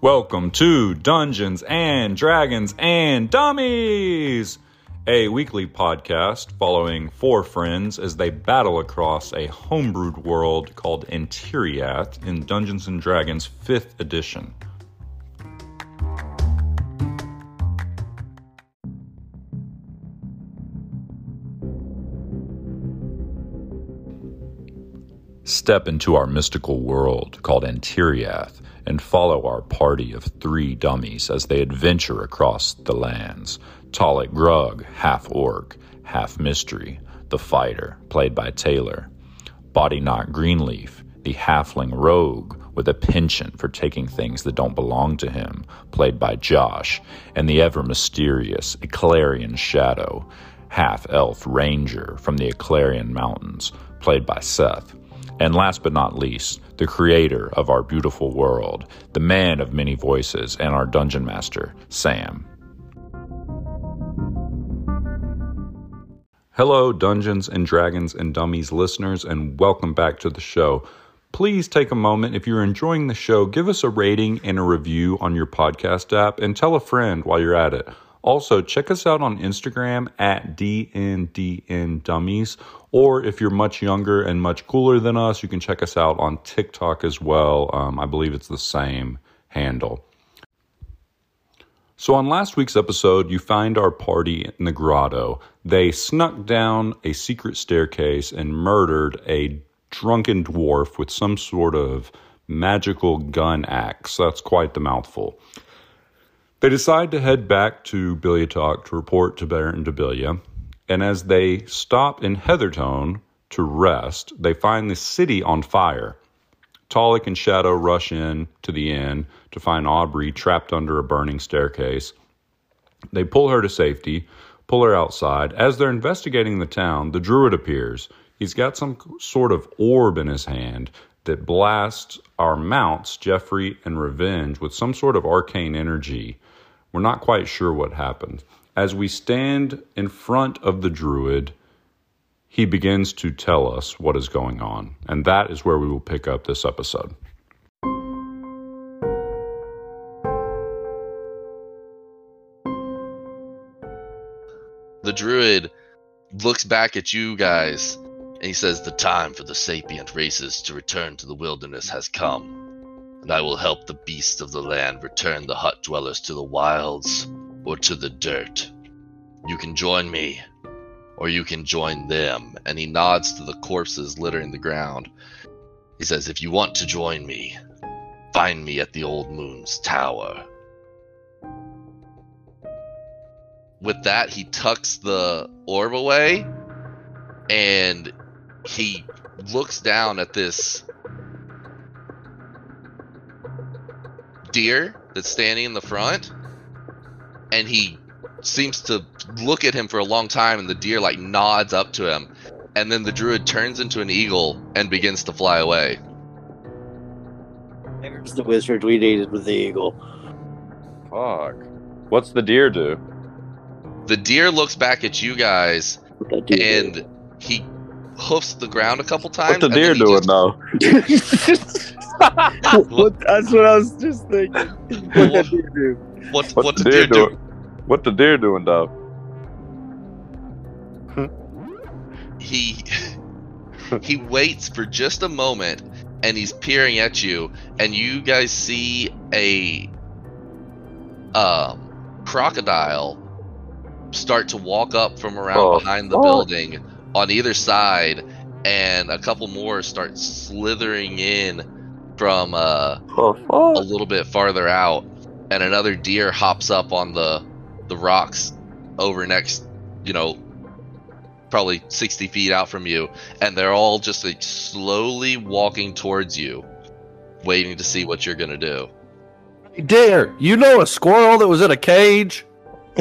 Welcome to Dungeons and Dragons and Dummies, a weekly podcast following four friends as they battle across a homebrewed world called Antiriath in Dungeons and Dragons 5th edition. Step into our mystical world called Antiriath and follow our party of three dummies as they adventure across the lands. Talik Grug, half orc, half mystery, the fighter, played by Taylor. Body Knock Greenleaf, the halfling rogue with a penchant for taking things that don't belong to him, played by Josh, and the ever mysterious Eclarian Shadow, half elf ranger from the Eclarian Mountains, played by Seth. And last but not least, the creator of our beautiful world, the man of many voices, and our dungeon master, Sam. Hello, Dungeons and Dragons and Dummies listeners, and welcome back to the show. Please take a moment. If you're enjoying the show, give us a rating and a review on your podcast app and tell a friend while you're at it. Also, check us out on Instagram at DNDN Dummies or if you're much younger and much cooler than us, you can check us out on TikTok as well. Um, I believe it's the same handle. So, on last week's episode, you find our party in the grotto. They snuck down a secret staircase and murdered a drunken dwarf with some sort of magical gun axe. That's quite the mouthful. They decide to head back to Bilyatok to report to Baron Debilia and as they stop in Heathertone to rest, they find the city on fire. Talik and Shadow rush in to the inn to find Aubrey trapped under a burning staircase. They pull her to safety, pull her outside. As they're investigating the town, the druid appears. He's got some sort of orb in his hand that blasts our mounts, Jeffrey and Revenge, with some sort of arcane energy. We're not quite sure what happened. As we stand in front of the druid, he begins to tell us what is going on. And that is where we will pick up this episode. The druid looks back at you guys and he says, The time for the sapient races to return to the wilderness has come, and I will help the beasts of the land return the hut dwellers to the wilds or to the dirt. You can join me, or you can join them. And he nods to the corpses littering the ground. He says, If you want to join me, find me at the Old Moon's Tower. With that, he tucks the orb away and he looks down at this deer that's standing in the front and he seems to look at him for a long time and the deer like nods up to him and then the druid turns into an eagle and begins to fly away There's the wizard we needed with the eagle. Fuck. What's the deer do? the deer looks back at you guys What that and he hoofs the ground a couple times What's the deer then he doing just- though? what, that's what I was just thinking. What that dude do? what, What's what the the deer deer do doing? What the deer doing though? he he waits for just a moment and he's peering at you and you guys see a um crocodile start to walk up from around Oh, behind the fuck. building on either side and a couple more start slithering in from uh a little bit farther out and another deer hops up on the the rocks over next you know probably 60 feet out from you and they're all just like slowly walking towards you waiting to see what you're gonna do. Deer, you know a squirrel that was in a cage?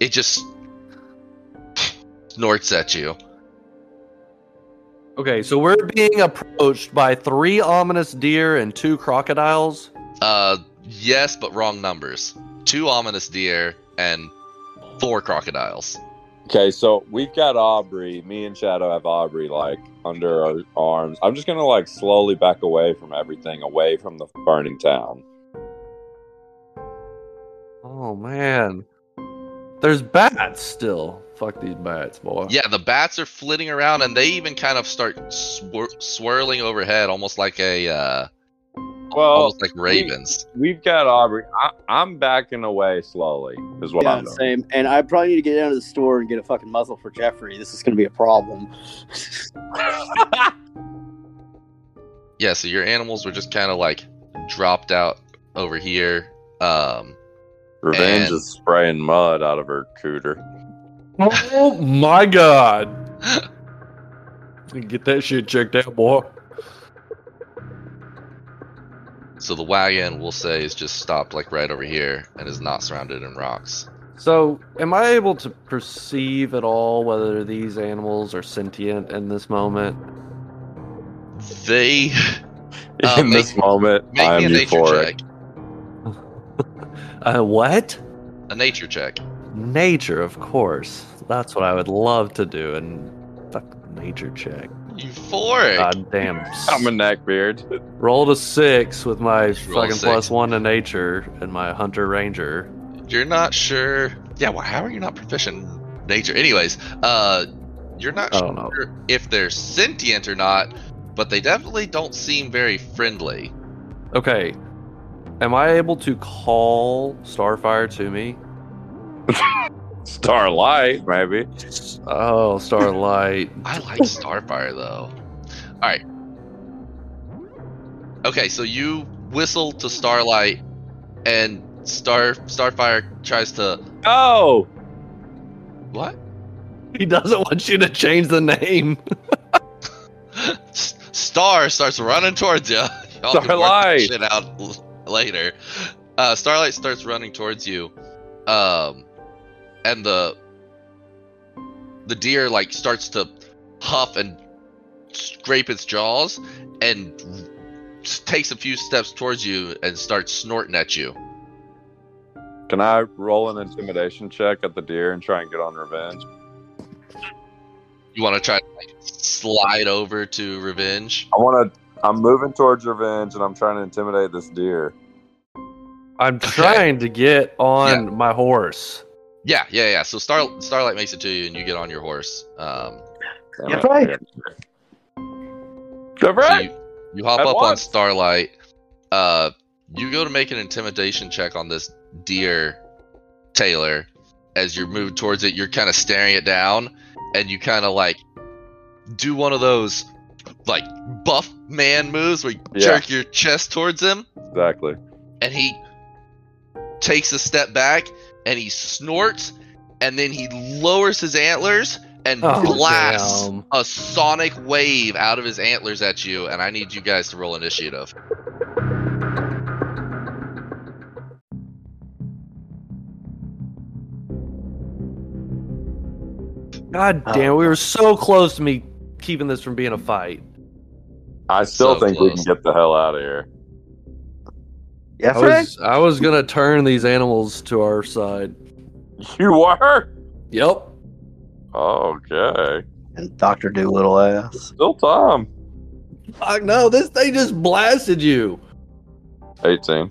it just snorts at you Okay, so we're being approached by three ominous deer and two crocodiles. uh yes but wrong numbers two ominous deer and four crocodiles Okay, so we've got Aubrey. Me and Shadow have Aubrey like under our arms. I'm just gonna like slowly back away from everything, away from the burning town. Oh man. There's bats still. Fuck these bats, boy. Yeah, the bats are flitting around, and they even kind of start swir- swirling overhead, almost like a uh, Well, almost like ravens. we've got Aubrey. I, I'm backing away slowly. Is what yeah, I'm doing. same. And I probably need to get down to the store and get a fucking muzzle for Jeffrey. This is going to be a problem. Yeah, so your animals were just kind of like dropped out over here. Um, Revenge And- is spraying mud out of her cooter. Oh my god. Get that shit checked out, boy. so the wagon, we'll say, is just stopped like right over here and is not surrounded in rocks. So, am I able to perceive at all whether these animals are sentient in this moment? They Uh, In make- this moment, make I me am a nature euphoric. check. Uh, what? A nature check. Nature, of course. That's what I would love to do. And fuck nature check. Euphoric. God damn. I'm a neckbeard. Rolled a six with my Roll fucking six. plus one to nature and my hunter ranger. You're not sure. Yeah, well, how are you not proficient in nature? Anyways, uh, you're not I don't know. sure if they're sentient or not, but they definitely don't seem very friendly. Okay. Am I able to call Starfire to me? Starlight, maybe. Oh, Starlight. I like Starfire though. All right. Okay, so you whistle to Starlight, and Star Starfire tries to Oh, what? he doesn't want you to change the name. Star starts running towards you. Y'all can work Starlight. shit out later. Uh, Starlight starts running towards you, um, and the the deer like starts to huff and scrape its jaws, and takes a few steps towards you and starts snorting at you. can I roll an intimidation check at the deer and try and get on revenge? You want to try to like, slide over to revenge? I want to. I'm moving towards revenge, and I'm trying to intimidate this deer. I'm Okay. trying to get on my horse. Yeah, yeah, yeah. So Star Starlight makes it to you, and you get on your horse. Um, Damn Yeah, it. right. Go So right. you, you hop At up on. Starlight. Uh, you go to make an intimidation check on this deer, Taylor. As you're moving towards it, you're kind of staring it down, and you kind of like do one of those like buff man moves where you Yeah. jerk your chest towards him, Exactly. and he takes a step back and he snorts, and then he lowers his antlers and Oh, blasts damn. a sonic wave out of his antlers at you, and I need you guys to roll initiative. God oh, damn, we were so close to me keeping this from being a fight. I still So think we can get the hell out of here. Yeah, I was I was gonna turn these animals to our side. You were? Yep. Okay. And Doctor Dolittle ass. Still Tom. Fuck no, this they just blasted you. 18.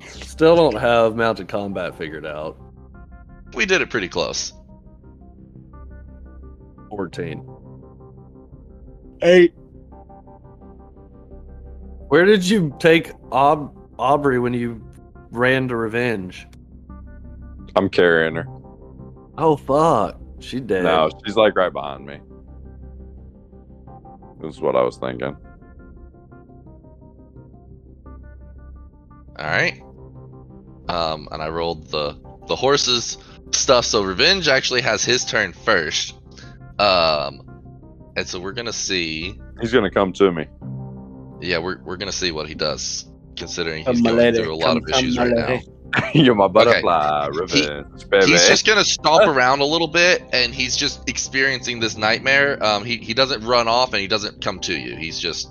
Still don't have mounted combat figured out. We did it pretty close. 14. Eight. Where did you take Aub- Aubrey when you ran to revenge? I'm carrying her. Oh fuck. She dead. No, she's like right behind me. This is what I was thinking. All right. Um, and I rolled the the horses stuff. So Revenge actually has his turn first. Um, and so we're gonna see. He's gonna come to me. Yeah, we're we're gonna see what he does, considering he's my going through a lot Come, of issues right now. You're my butterfly, revenge, baby. He's just gonna stomp around a little bit, and he's just experiencing this nightmare. Um, he he doesn't run off, and he doesn't come to you. He's just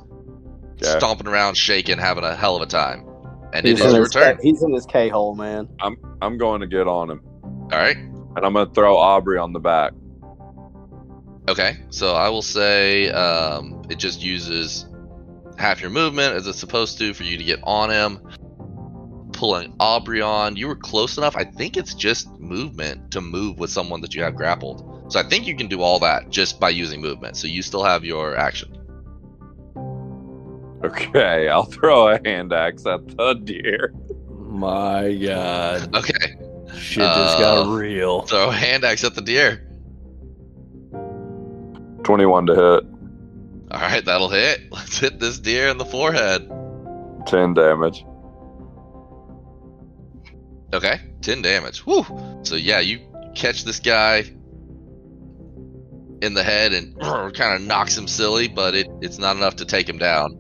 Okay. stomping around, shaking, having a hell of a time. And He's is in, your his, turn. he's in his K hole, man. I'm I'm going to get on him, All right. and I'm gonna throw Aubrey on the back. Okay, so I will say um, it just uses half your movement as it's supposed to for you to get on him. Pulling Aubrey on, you were close enough. I think it's just movement to move with someone that you have grappled. So I think you can do all that just by using movement. So you still have your action. Okay, I'll throw a hand axe at the deer. My God, Okay, shit just got Uh, real. throw a hand axe at the deer. 21 to hit, All right, that'll hit. Let's hit this deer in the forehead. 10 damage. Okay, 10 damage. Woo! So yeah, you catch this guy in the head and kind of knocks him silly, but it, it's not enough to take him down.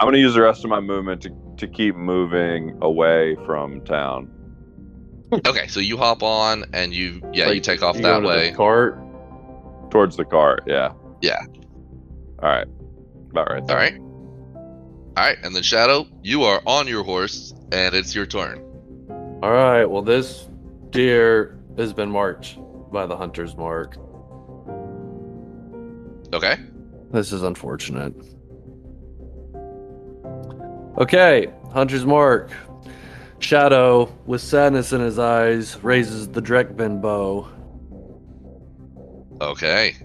I'm going to use the rest of my movement to, to keep moving away from town. Okay, so you hop on and you yeah, you take off you that go to the way. cart. Towards the cart, yeah. Yeah. All right. About right All there. right. All right, and then Shadow, you are on your horse and it's your turn. All right. Well, this deer has been marked by the hunter's mark. Okay? This is unfortunate. Okay, hunter's mark. Shadow, with sadness in his eyes, raises the Drekben bow Okay.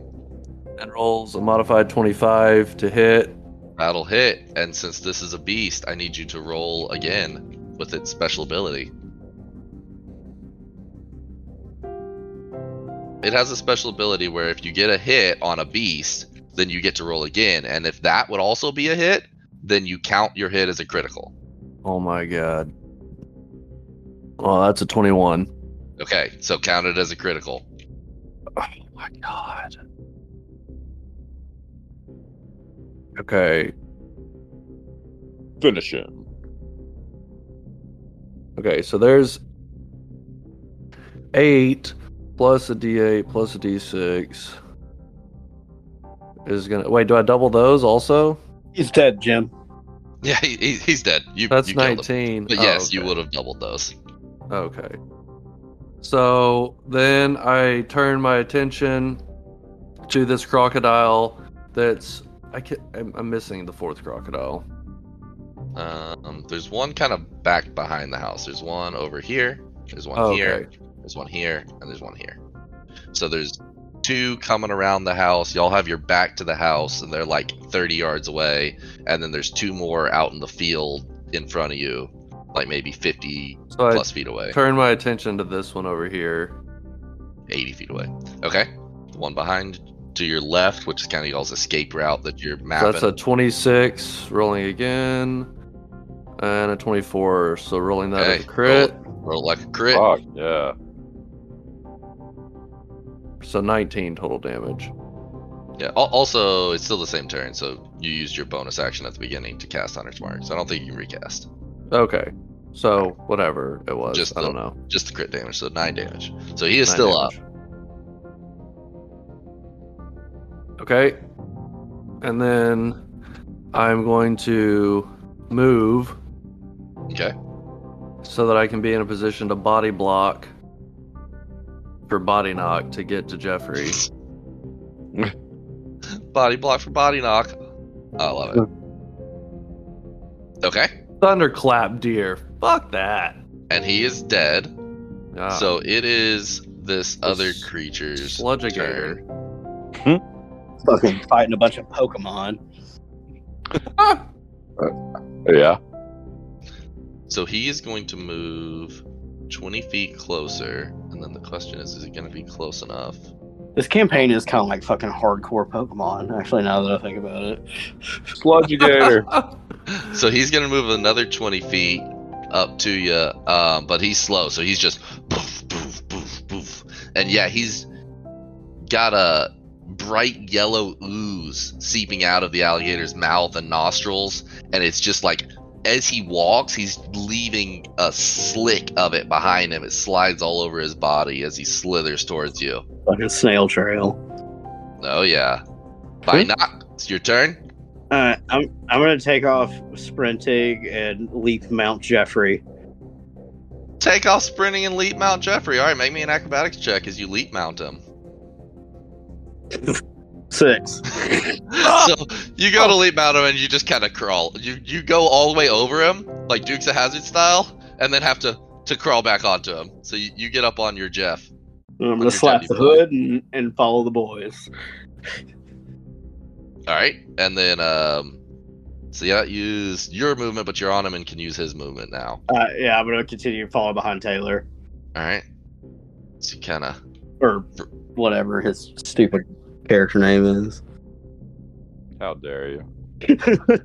And rolls a modified 25 to hit. That'll hit. And since this is a beast, I need you to roll again with its special ability. It has a special ability where if you get a hit on a beast, then you get to roll again. And if that would also be a hit, then you count your hit as a critical. Oh my god. Oh, that's a 21. Okay, so count it as a critical. Oh my god. Okay. Finish him. Okay, so there's 8 plus a d8 plus a d6 is gonna wait. Do I double those also? He's dead, Jim. Yeah, he, he- he's dead. You, That's you killed him. 19. But Oh, yes, you okay. would have doubled those. Okay. So then I turn my attention to this crocodile. That's I can I'm, I'm missing the fourth crocodile. Um, there's one kind of back behind the house. There's one over here. There's one Oh, here. okay. There's one here, and there's one here. So there's two coming around the house. Y'all have your back to the house, and they're like 30 yards away. And then there's two more out in the field in front of you, like maybe 50 So I plus feet away, turn my attention to this one over here. 80 feet away. Okay. The one behind to your left, which is kind of y'all's escape route that you're So mapping. that's a 26, rolling again, and a 24. So rolling that as a crit. Roll like a crit. Fuck, yeah. So 19 total damage. Yeah. Also, it's still the same turn, so you used your bonus action at the beginning to cast Hunter's Mark. So I don't think you can recast. Okay. So whatever it was, Just I don't know. Just the crit damage, so nine damage. So he is Nine still up. Okay. And then I'm going to move Okay. so that I can be in a position to body block for body knock to get to Jeffrey. Body block for body knock. I love it. Okay. Thunderclap deer. Fuck that. And he is dead. Ah, So it is this other s- creature's Sludgigator. turn. Fucking fighting a bunch of Pokemon. Yeah. So he is going to move 20 feet closer. And then the question is, is it going to be close enough? This campaign is kind of like fucking hardcore Pokemon. Actually, now that I think about it, Sludgigator. So he's gonna move another 20 feet up to you, um, but he's slow, so he's just poof, poof, poof, poof. And yeah, he's got a bright yellow ooze seeping out of the alligator's mouth and nostrils, and it's just like as he walks, he's leaving a slick of it behind him. It slides all over his body as he slithers towards you. fucking snail trail. Oh yeah. By knock, it's your turn. Uh, I'm I'm gonna take off sprinting and leap Mount Jeffrey. Take off sprinting and leap Mount Jeffrey. All right, make me an acrobatics check as you leap mount him. Six. so you go to leap out of him and you just kind of crawl. You you go all the way over him, like Dukes of Hazzard style, and then have to to crawl back onto him. So you, you get up on your Jeff. I'm gonna slap the boy. hood and, and follow the boys. All right, and then um, so yeah, use your movement, but you're on him and can use his movement now. Uh, yeah, I'm gonna continue to follow behind Taylor All right. So you kind of or whatever his stupid character name is. How dare you?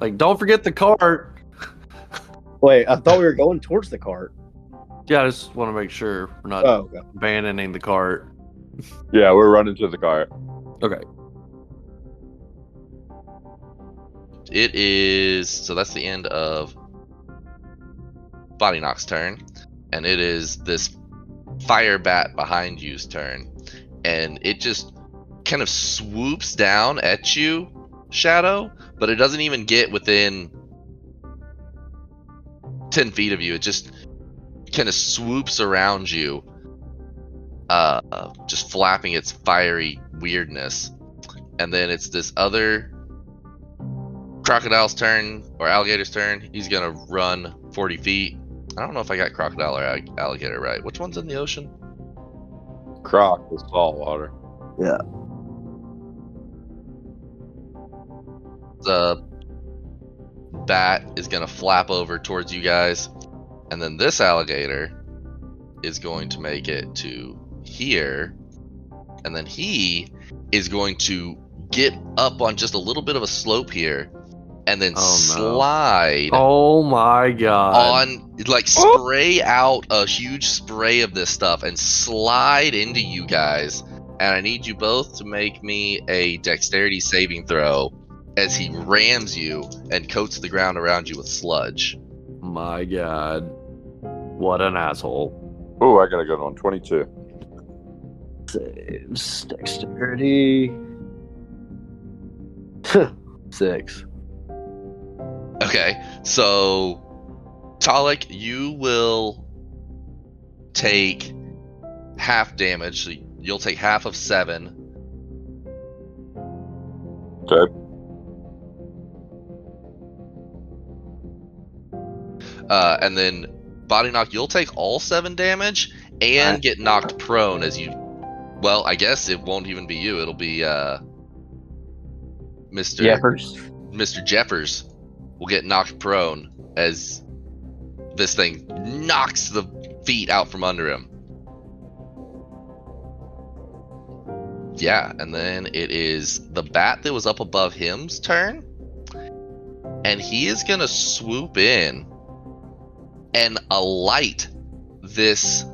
Like, don't forget the cart. Wait, I thought we were going towards the cart. Yeah, I just want to make sure we're not Oh, okay. abandoning the cart. Yeah, we're running to the cart. Okay. it is so that's the end of Body Knock's turn, and it is this fire bat behind you's turn, and it just kind of swoops down at you, Shadow, but it doesn't even get within ten feet of you. It just kind of swoops around you, uh, just flapping its fiery weirdness, and then it's this other crocodile's turn or alligator's turn. He's gonna run 40 feet. I don't know if I got crocodile or alligator right. Which one's in the ocean? Croc is salt water. Yeah. The bat is gonna flap over towards you guys, and then this alligator is going to make it to here, and then he is going to get up on just a little bit of a slope here, and then Oh, no. slide. Oh my god. on like spray out a huge spray of this stuff and slide into you guys and i need you both to make me a dexterity saving throw as he rams you and coats the ground around you with sludge My god. What an asshole. Oh, I got a good one. 22. Saves dexterity. Six. Okay so Talik, you will take half damage so you'll take half of seven Okay. Uh, and then body knock, you'll take all seven damage and get knocked prone as you. Well, I guess it won't even be you. It'll be uh, Mister Jeffers. Mister Jeffers will get knocked prone as this thing knocks the feet out from under him. Yeah, and then it is the bat that was up above him's turn. And he is going to swoop in and alight this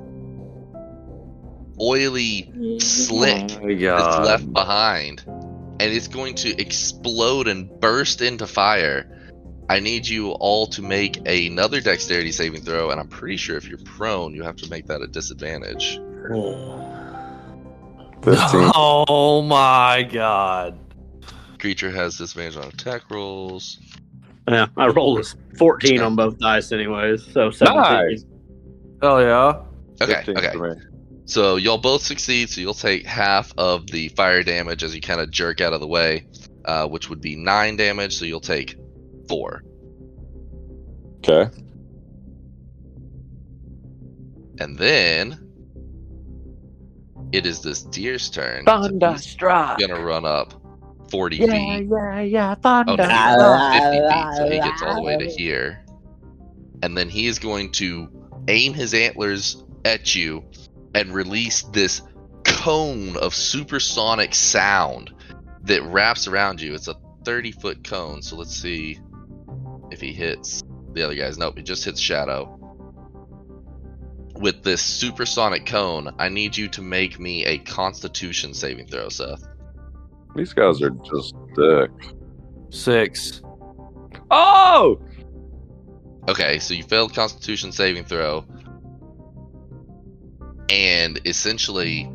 oily slick Oh that's left behind. And it's going to explode and burst into fire. I need you all to make another dexterity saving throw, and I'm pretty sure if you're prone, you have to make that a disadvantage. 15. Oh my god. Creature has disadvantage on attack rolls. Yeah, I rolled a 14 on both dice, anyways. So 17. Nice. Hell yeah. Okay, okay. So you'll both succeed, so you'll take half of the fire damage as you kind of jerk out of the way, uh, which would be nine damage, so you'll take four. Okay. And then it is this deer's turn. so Thunderstruck. gonna run up 40 Yeah, feet. yeah, yeah. Oh, no, Thunderstruck. he's 50 feet, so he gets all the way to here. And then he is going to aim his antlers at you and release this cone of supersonic sound that wraps around you. It's a 30 foot cone, so let's see if he hits the other guys. Nope, he just hits Shadow. With this supersonic cone, I need you to make me a constitution saving throw, Seth. These guys are just dicks. Six. Oh! Okay, so you failed Constitution saving throw, and essentially,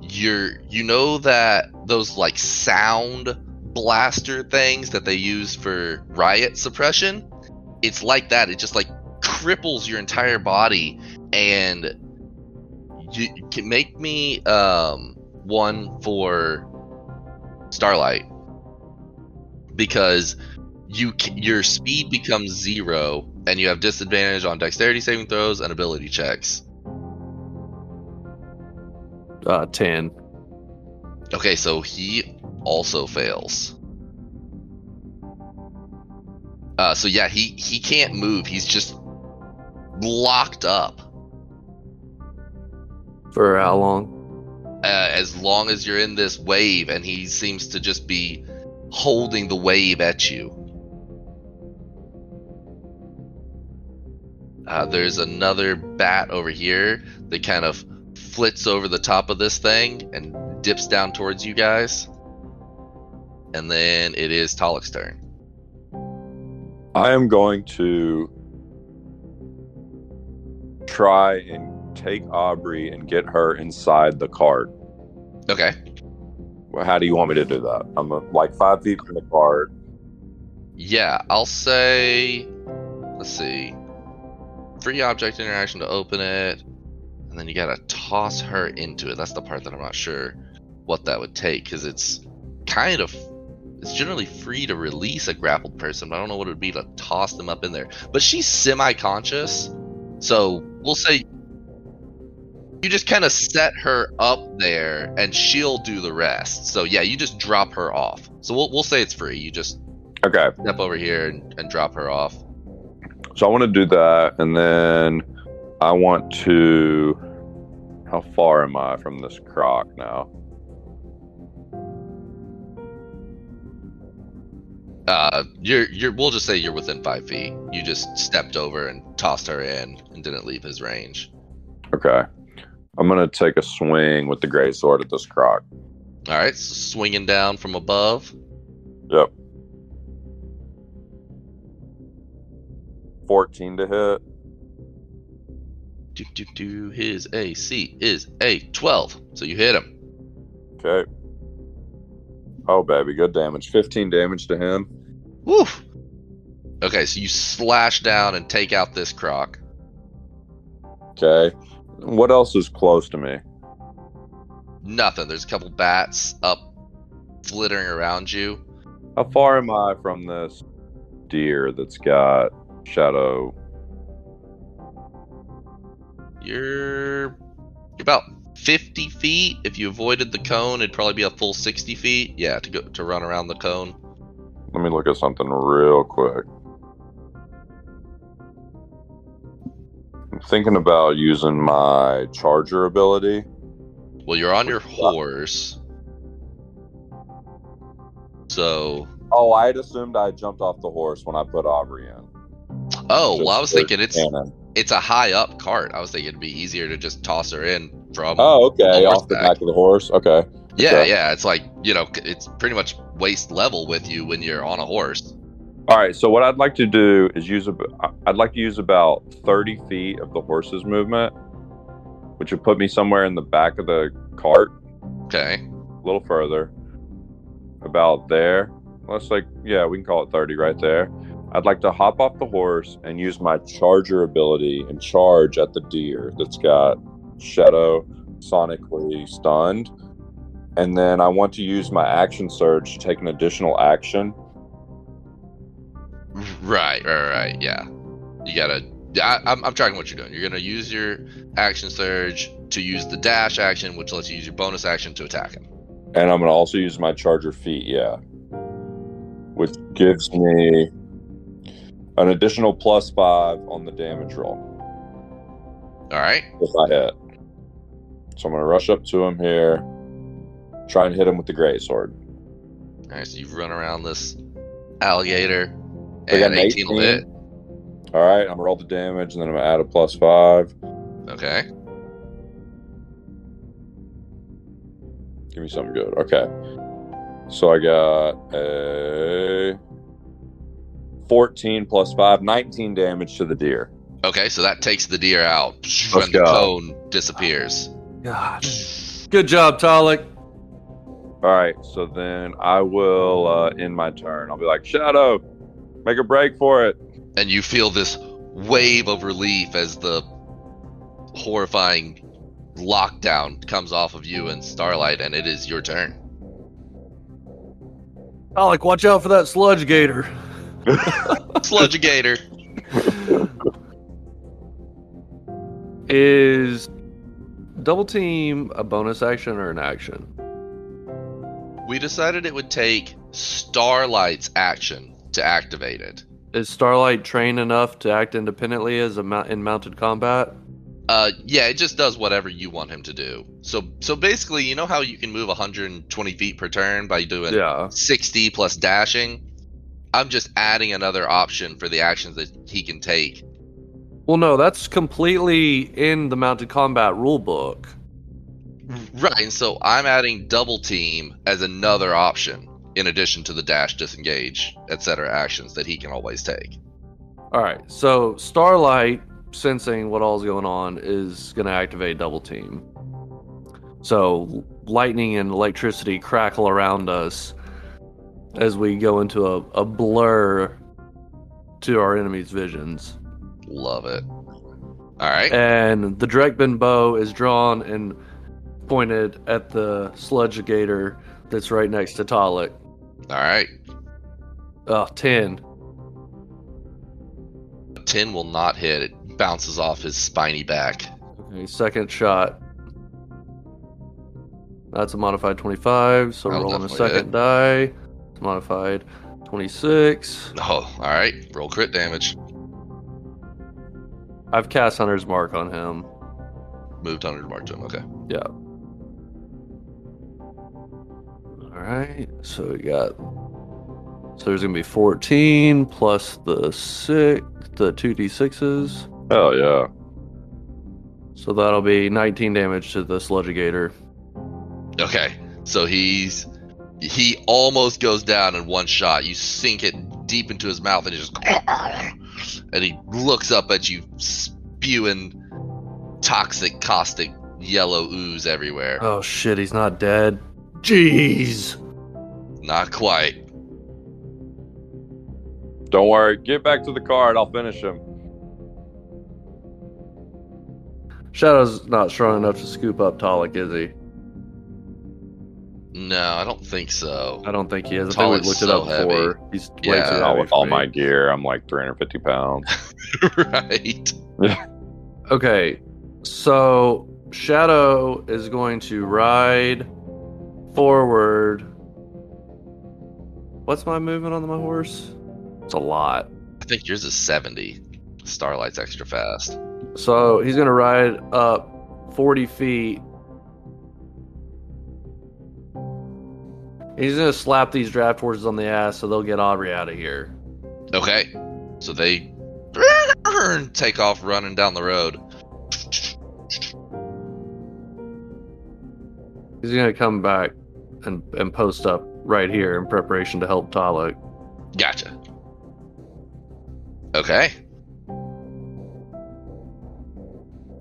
you're you know that those like sound blaster things that they use for riot suppression. It's like that. It just like cripples your entire body, and you can make me um one for Starlight because you your speed becomes zero and you have disadvantage on dexterity saving throws and ability checks. Uh, ten. Okay, so he also fails. Uh, so yeah, he he can't move. He's just locked up. For how long? uh, as long as you're in this wave, and he seems to just be holding the wave at you. Uh, there's another bat over here that kind of flits over the top of this thing and dips down towards you guys. And then it is Talik's turn. I am going to try and take Aubrey and get her inside the cart. Okay. Well, How do you want me to do that? I'm uh, like five feet from the cart. Yeah, I'll say. Let's see. Free object interaction to open it. And then you gotta toss her into it. That's the part that I'm not sure what that would take because it's kind of. It's generally free to release a grappled person, but I don't know what it would be to toss them up in there. But she's semi conscious. So we'll say. You just kind of set her up there and she'll do the rest. So yeah, you just drop her off. So we'll, we'll say it's free. You just Okay, step over here and, and drop her off. so I want to do that, and then I want to. How far am I from this croc now? Uh, you're you're. We'll just say you're within five feet. You just stepped over and tossed her in and didn't leave his range. Okay, I'm gonna take a swing with the great sword at this croc. All right, so swinging down from above. Yep. 14 to hit. Do, do, do. His AC is a twelve, so you hit him. Okay. Oh, baby, good damage. 15 damage to him. Woo. Okay, so you slash down and take out this croc. Okay. What else is close to me? Nothing. There's a couple bats up, flittering around you. How far am I from this deer that's got shadow? You're you're about 50 feet. If you avoided the cone, it'd probably be a full 60 feet. Yeah, to go to run around the cone. Let me look at something real quick. I'm thinking about using my charger ability. Well, you're on your horse. So, Oh, I had assumed I jumped off the horse when I put Aubrey in. oh, well, I was thinking it's canon. it's a high up cart. I was thinking it'd be easier to just toss her in from. Oh, okay. on Off the back of the horse. Okay. yeah, okay. yeah. It's like you know, it's pretty much waist level with you when you're on a horse. All right. So what I'd like to do is use a. I'd like to use about thirty feet of the horse's movement, which would put me somewhere in the back of the cart, Okay. a little further, about there. Let's like, yeah, we can call it thirty right there. I'd like to hop off the horse and use my charger ability and charge at the deer that's got shadow sonically stunned. And then I want to use my action surge to take an additional action Right, right, right. Yeah, you gotta. I, I'm, I'm tracking what you're doing. You're gonna use your action surge to use the dash action, which lets you use your bonus action to attack him. And I'm going to also use my charger feat, yeah. Which gives me an additional plus five on the damage roll All right. if I hit. So I'm going to rush up to him here, try and hit him with the great sword. All right. So you run around this alligator, I got an 18 will hit. All right, I'm going to roll the damage and then I'm going to add a plus five. Okay. Give me something good. Okay. So I got a 14 plus 5, 19 damage to the deer. Okay. So that takes the deer out, Let's and the go. cone disappears. God. Good job, Talik. All right, so then I will uh, end my turn. I'll be like, Shadow, make a break for it. and you feel this wave of relief as the horrifying lockdown comes off of you and Starlight, and it is your turn. Alec, watch out for that sludge gator. sludge gator. Is double team a bonus action or an action? We decided it would take Starlight's action to activate it. Is Starlight trained enough to act independently as a in mounted combat? Uh, yeah, it just does whatever you want him to do. So, so basically, you know how you can move 120 feet per turn by doing Yeah. 60 plus dashing. I'm just adding another option for the actions that he can take. Well, no, that's completely in the mounted combat rulebook. Right, and so I'm adding double team as another option in addition to the dash, disengage, etc. actions that he can always take. All right, so Starlight, sensing what all's going on, is going to activate double team. So lightning and electricity crackle around us as we go into a, a blur to our enemy's visions. Love it. All right. And the Drekben bow is drawn and pointed at the sludge gator that's right next to Talik. All right. Oh, 10. 10 will not hit. It bounces off his spiny back. Okay, second shot. That's a modified 25, so That'll rolling a second die. It's modified 26. Oh, all right. Roll crit damage. I've cast Hunter's Mark on him. Moved 100 mark to him. Okay. Yeah. Alright, so we got. So there's gonna be 14 plus the six, the 2d6s. Hell yeah. So that'll be 19 damage to the sludgigator. Okay. So he's he almost goes down in one shot. You sink it deep into his mouth and he just and he looks up at you spewing toxic caustic yellow ooze everywhere. Oh shit, he's not dead. Jeez. Not quite. Don't worry. Get back to the card. I'll finish him. Shadow's not strong enough to scoop up Talik, is he? No, I don't think so. I don't think he is. I think we Talik's looked it so up before. He's way Yeah. too Not heavy with all my gear. I'm like 350 pounds. right. Okay, so Shadow is going to ride forward. What's my movement on my horse? It's a lot. I think yours is 70. Starlight's extra fast. So he's going to ride up 40 feet. He's to slap these draft horses on the ass so they'll get Aubrey out of here. Okay. So they take off running down the road. He's to come back and, and post up right here in preparation to help Talik. Gotcha. Okay.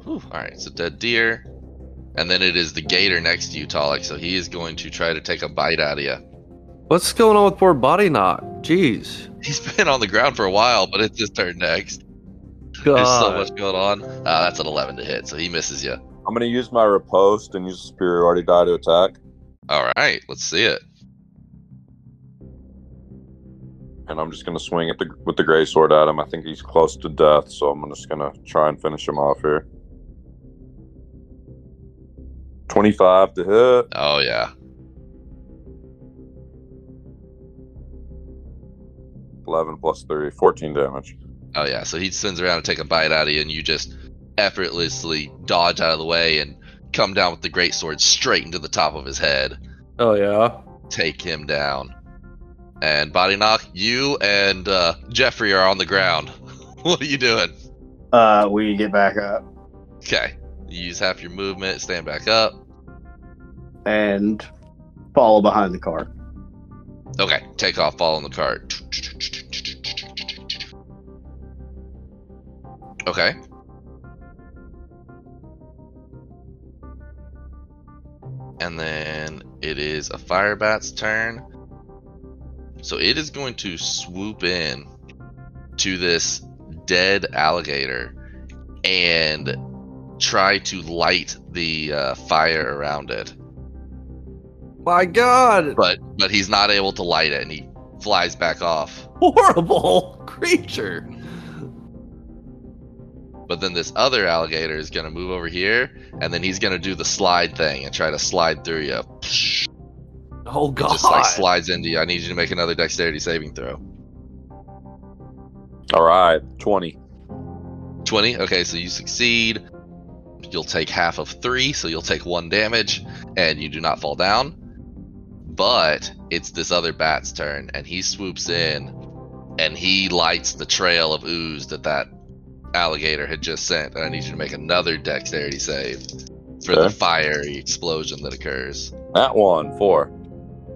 Whew, all right, so dead deer, and then it is the gator next to you, Talik. So he is going to try to take a bite out of you. What's going on with poor Body Knock? Jeez. He's been on the ground for a while, but it's his turn next. There's so much going on. Uh, that's an 11 to hit, so he misses you. I'm going to use my riposte and use a superiority die to attack. All right, let's see it. And I'm just going to swing at the with the gray sword at him. I think he's close to death, so I'm just going to try and finish him off here. 25 to hit. Oh yeah, 11 plus 3, 14 damage. oh yeah. So he spins around to take a bite out of you, and you just effortlessly dodge out of the way and come down with the great sword straight into the top of his head. Oh, yeah. take him down. And body knock, you and uh, Jeffrey are on the ground. what are you doing? Uh, we get back up Okay, you use half your movement, stand back up. And follow behind the car. Okay, take off, fall on the cart. Okay. And then it is a firebat's turn. So it is going to swoop in to this dead alligator and try to light the uh, fire around it, My God, but but he's not able to light it, and he flies back off. horrible creature. But then this other alligator is gonna move over here, and then he's gonna do the slide thing and try to slide through you. Oh It God. just like slides into you. I need you to make another dexterity saving throw. All right, 20. 20. Okay, so you succeed. You'll take half of three, so you'll take one damage, and you do not fall down. But it's this other bat's turn, and he swoops in, and he lights the trail of ooze that that alligator had just sent. And I need you to make another dexterity save for the fiery explosion that occurs. That one, four.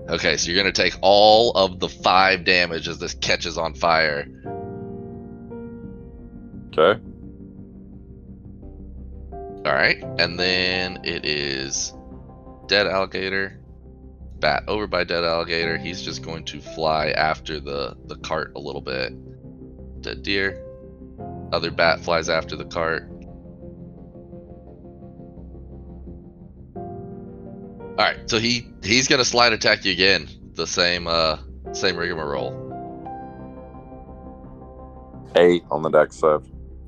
Okay, so you're gonna take all of the five damage as this catches on fire. Okay. All right, and then it is dead alligator, bat over by dead alligator. He's just going to fly after the the cart a little bit. Dead deer. Other bat flies after the cart. All right, so he he's gonna slide attack you again. The same uh same rigmarole. Eight on the dex save.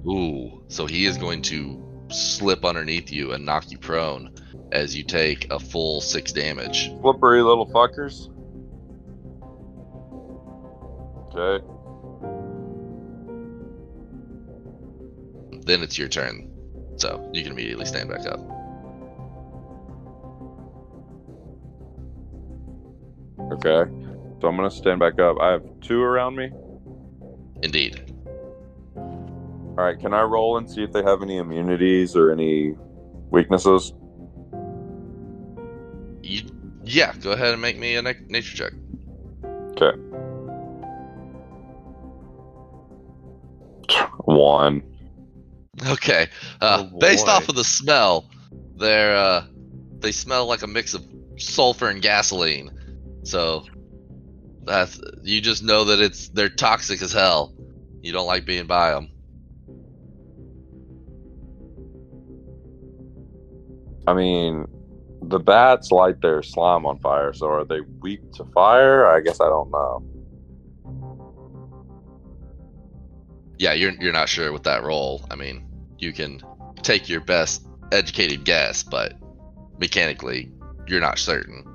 Ooh, so he is going to slip underneath you and knock you prone as you take a full six damage. Slippery little fuckers. Okay. Then it's your turn. So you can immediately stand back up. Okay. So I'm gonna stand back up. I have two around me. Indeed. All right. Can I roll and see if they have any immunities or any weaknesses? You, yeah, go ahead and make me a nature check. Okay. One. Okay. Uh, Oh, based off of the smell, they're uh, they smell like a mix of sulfur and gasoline. So that's you just know that it's they're toxic as hell. You don't like being by them. I mean, the bats light their slime on fire, so are they weak to fire? I guess I don't know. Yeah, you're you're not sure with that roll. I mean, you can take your best educated guess, but mechanically, you're not certain.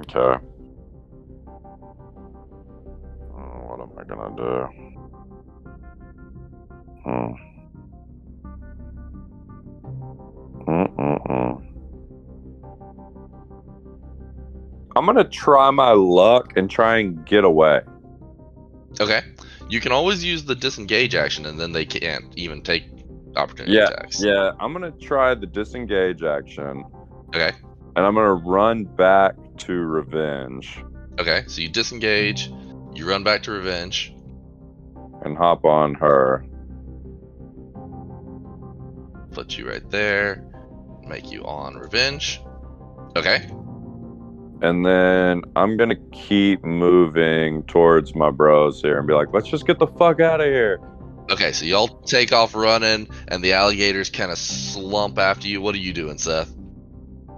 Okay. What am I gonna do? Hmm. I'm gonna try my luck and try and get away. Okay. You can always use the disengage action, and then they can't even take opportunity Yeah, attacks. yeah. I'm gonna try the disengage action, Okay. and I'm gonna run back to revenge Okay. So you disengage, you run back to revenge. and hop on her. Put you right there. Make you on revenge. Okay. And then I'm gonna keep moving towards my bros here and be like, let's just get the fuck out of here. Okay. So y'all take off running, and the alligators kind of slump after you. What are you doing, Seth?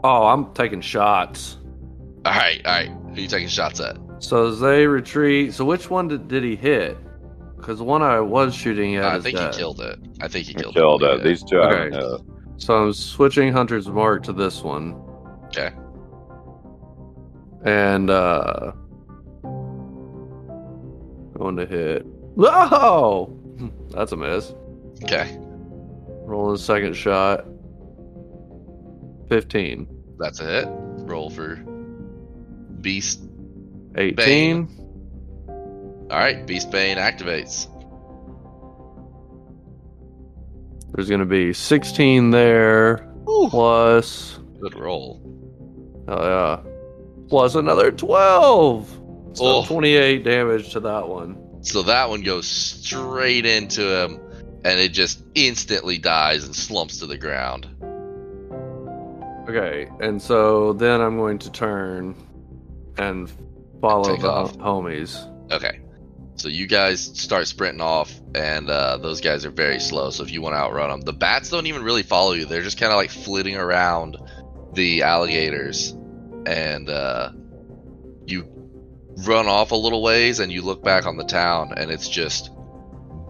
Oh, I'm taking shots. All right. All right. Who you taking shots at? So as they retreat, so which one did, did he hit? Because the one I was shooting at I think dead. he killed it. I think he I killed, killed it. it. These two I haven't Okay. So I'm switching Hunter's Mark to this one. Okay. And uh going to hit. Oh, that's a miss. Okay. Rolling a second shot. Fifteen. That's a hit. Roll for Beast. 18. All right. Beast Bane activates. There's going to be 16 there, plus, Good roll. oh yeah, plus another 12. So Oh. 28 damage to that one. So that one goes straight into him, and it just instantly dies and slumps to the ground. Okay, and so then I'm going to turn and follow Take the off. homies. Okay. So you guys start sprinting off, and uh, those guys are very slow. So if you want to outrun them, the bats don't even really follow you. They're just kind of like flitting around the alligators, and uh, you run off a little ways, and you look back on the town, and it's just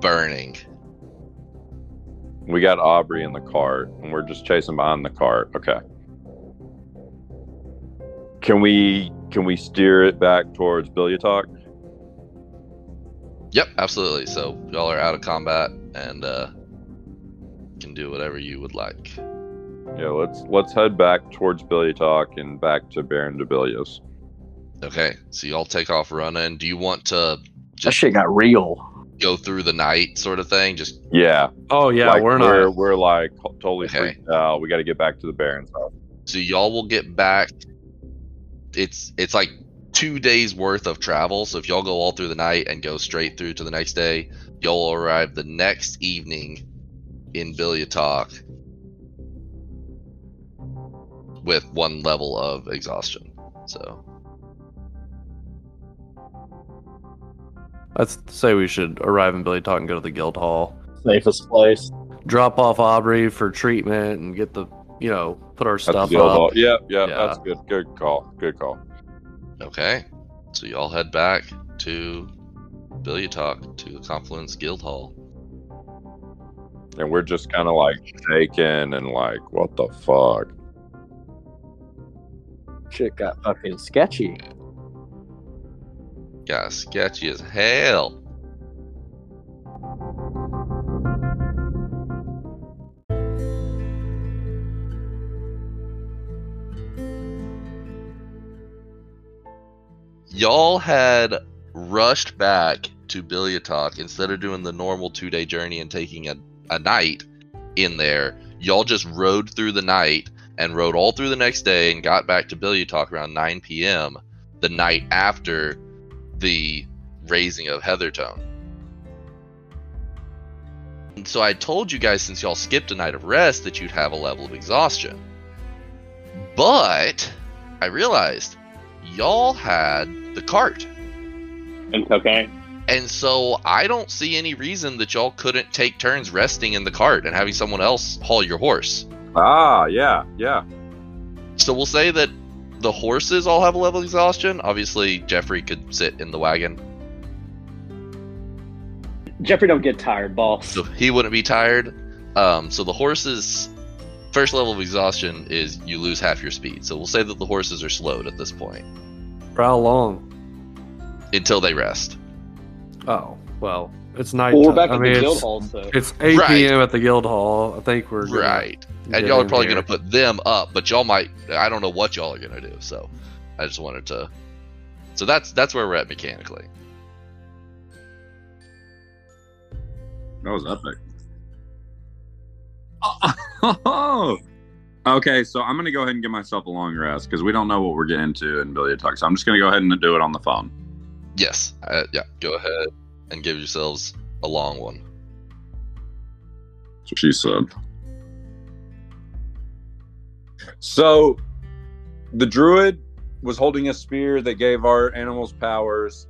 burning. We got Aubrey in the cart, and we're just chasing behind the cart. Okay. Can we can we steer it back towards Bilyatok? Yep, absolutely. So y'all are out of combat and uh, can do whatever you would like. Yeah, let's let's head back towards Bilyatok and back to Baron Debilius. Okay, so y'all take off running. Do you want to That shit got real. go through the night, sort of thing? Just Yeah, Oh yeah, like, we're we're, not. we're like totally Okay. freaked out. We got to get back to the Baron's house. so y'all will get back. It's it's like two days worth of travel. So if y'all go all through the night and go straight through to the next day, y'all will arrive the next evening in Bilyatok with one level of exhaustion. So Let's say we should arrive in Bilyatok and go to the guild hall. Safest place. Drop off Aubrey for treatment and get the you know put our That's the stuff guild hall. up. Yeah, yeah, Yeah. that's good. Good call. Good call. Okay. So y'all head back to Bilyatok to the Confluence Guild Hall. And we're just kind of like shaking and like, what the fuck? Shit got fucking sketchy. Got sketchy as hell. Y'all had rushed back to Bilyatok instead of doing the normal two day journey and taking a, a night in there. Y'all just rode through the night and rode all through the next day and got back to Bilyatok around 9 p.m. the night after the razing of Heathertone. And so I told you guys since y'all skipped a night of rest that you'd have a level of exhaustion. But I realized y'all had the cart. And cocaine. And so I don't see any reason that y'all couldn't take turns resting in the cart and having someone else haul your horse. Ah, yeah, yeah. So we'll say that the horses all have a level of exhaustion. Obviously, Jeffrey could sit in the wagon, Jeffrey don't get tired, boss. so he wouldn't be tired. Um, so the horses' first level of exhaustion is you lose half your speed. So we'll say that the horses are slowed at this point For how long? until they rest. Oh well, it's night. Well, we're back I at mean, the guild hall, so it's eight Right. p.m. at the guild hall. I think we're gonna Right. And y'all are probably here. going to put them up, but y'all might. I don't know what y'all are going to do. So I just wanted to. So that's that's where we're at mechanically. That was epic. Oh, okay. So I'm gonna go ahead and give myself a long rest because we don't know what we're getting into in Bilyatok. So I'm just gonna go ahead and do it on the phone. Yes. Uh, yeah. Go ahead and give yourselves a long one. That's what she said. So the druid was holding a spear that gave our animals powers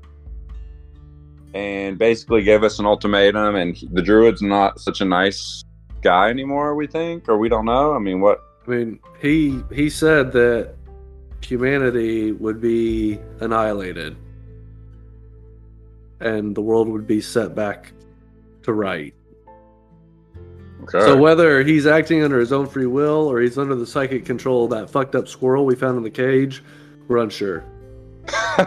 and basically gave us an ultimatum and the druid's not such a nice guy anymore we think or we don't know i mean what I mean, he he said that humanity would be annihilated, and the world would be set back to right. okay So whether he's acting under his own free will or he's under the psychic control of that fucked up squirrel we found in the cage, we're unsure.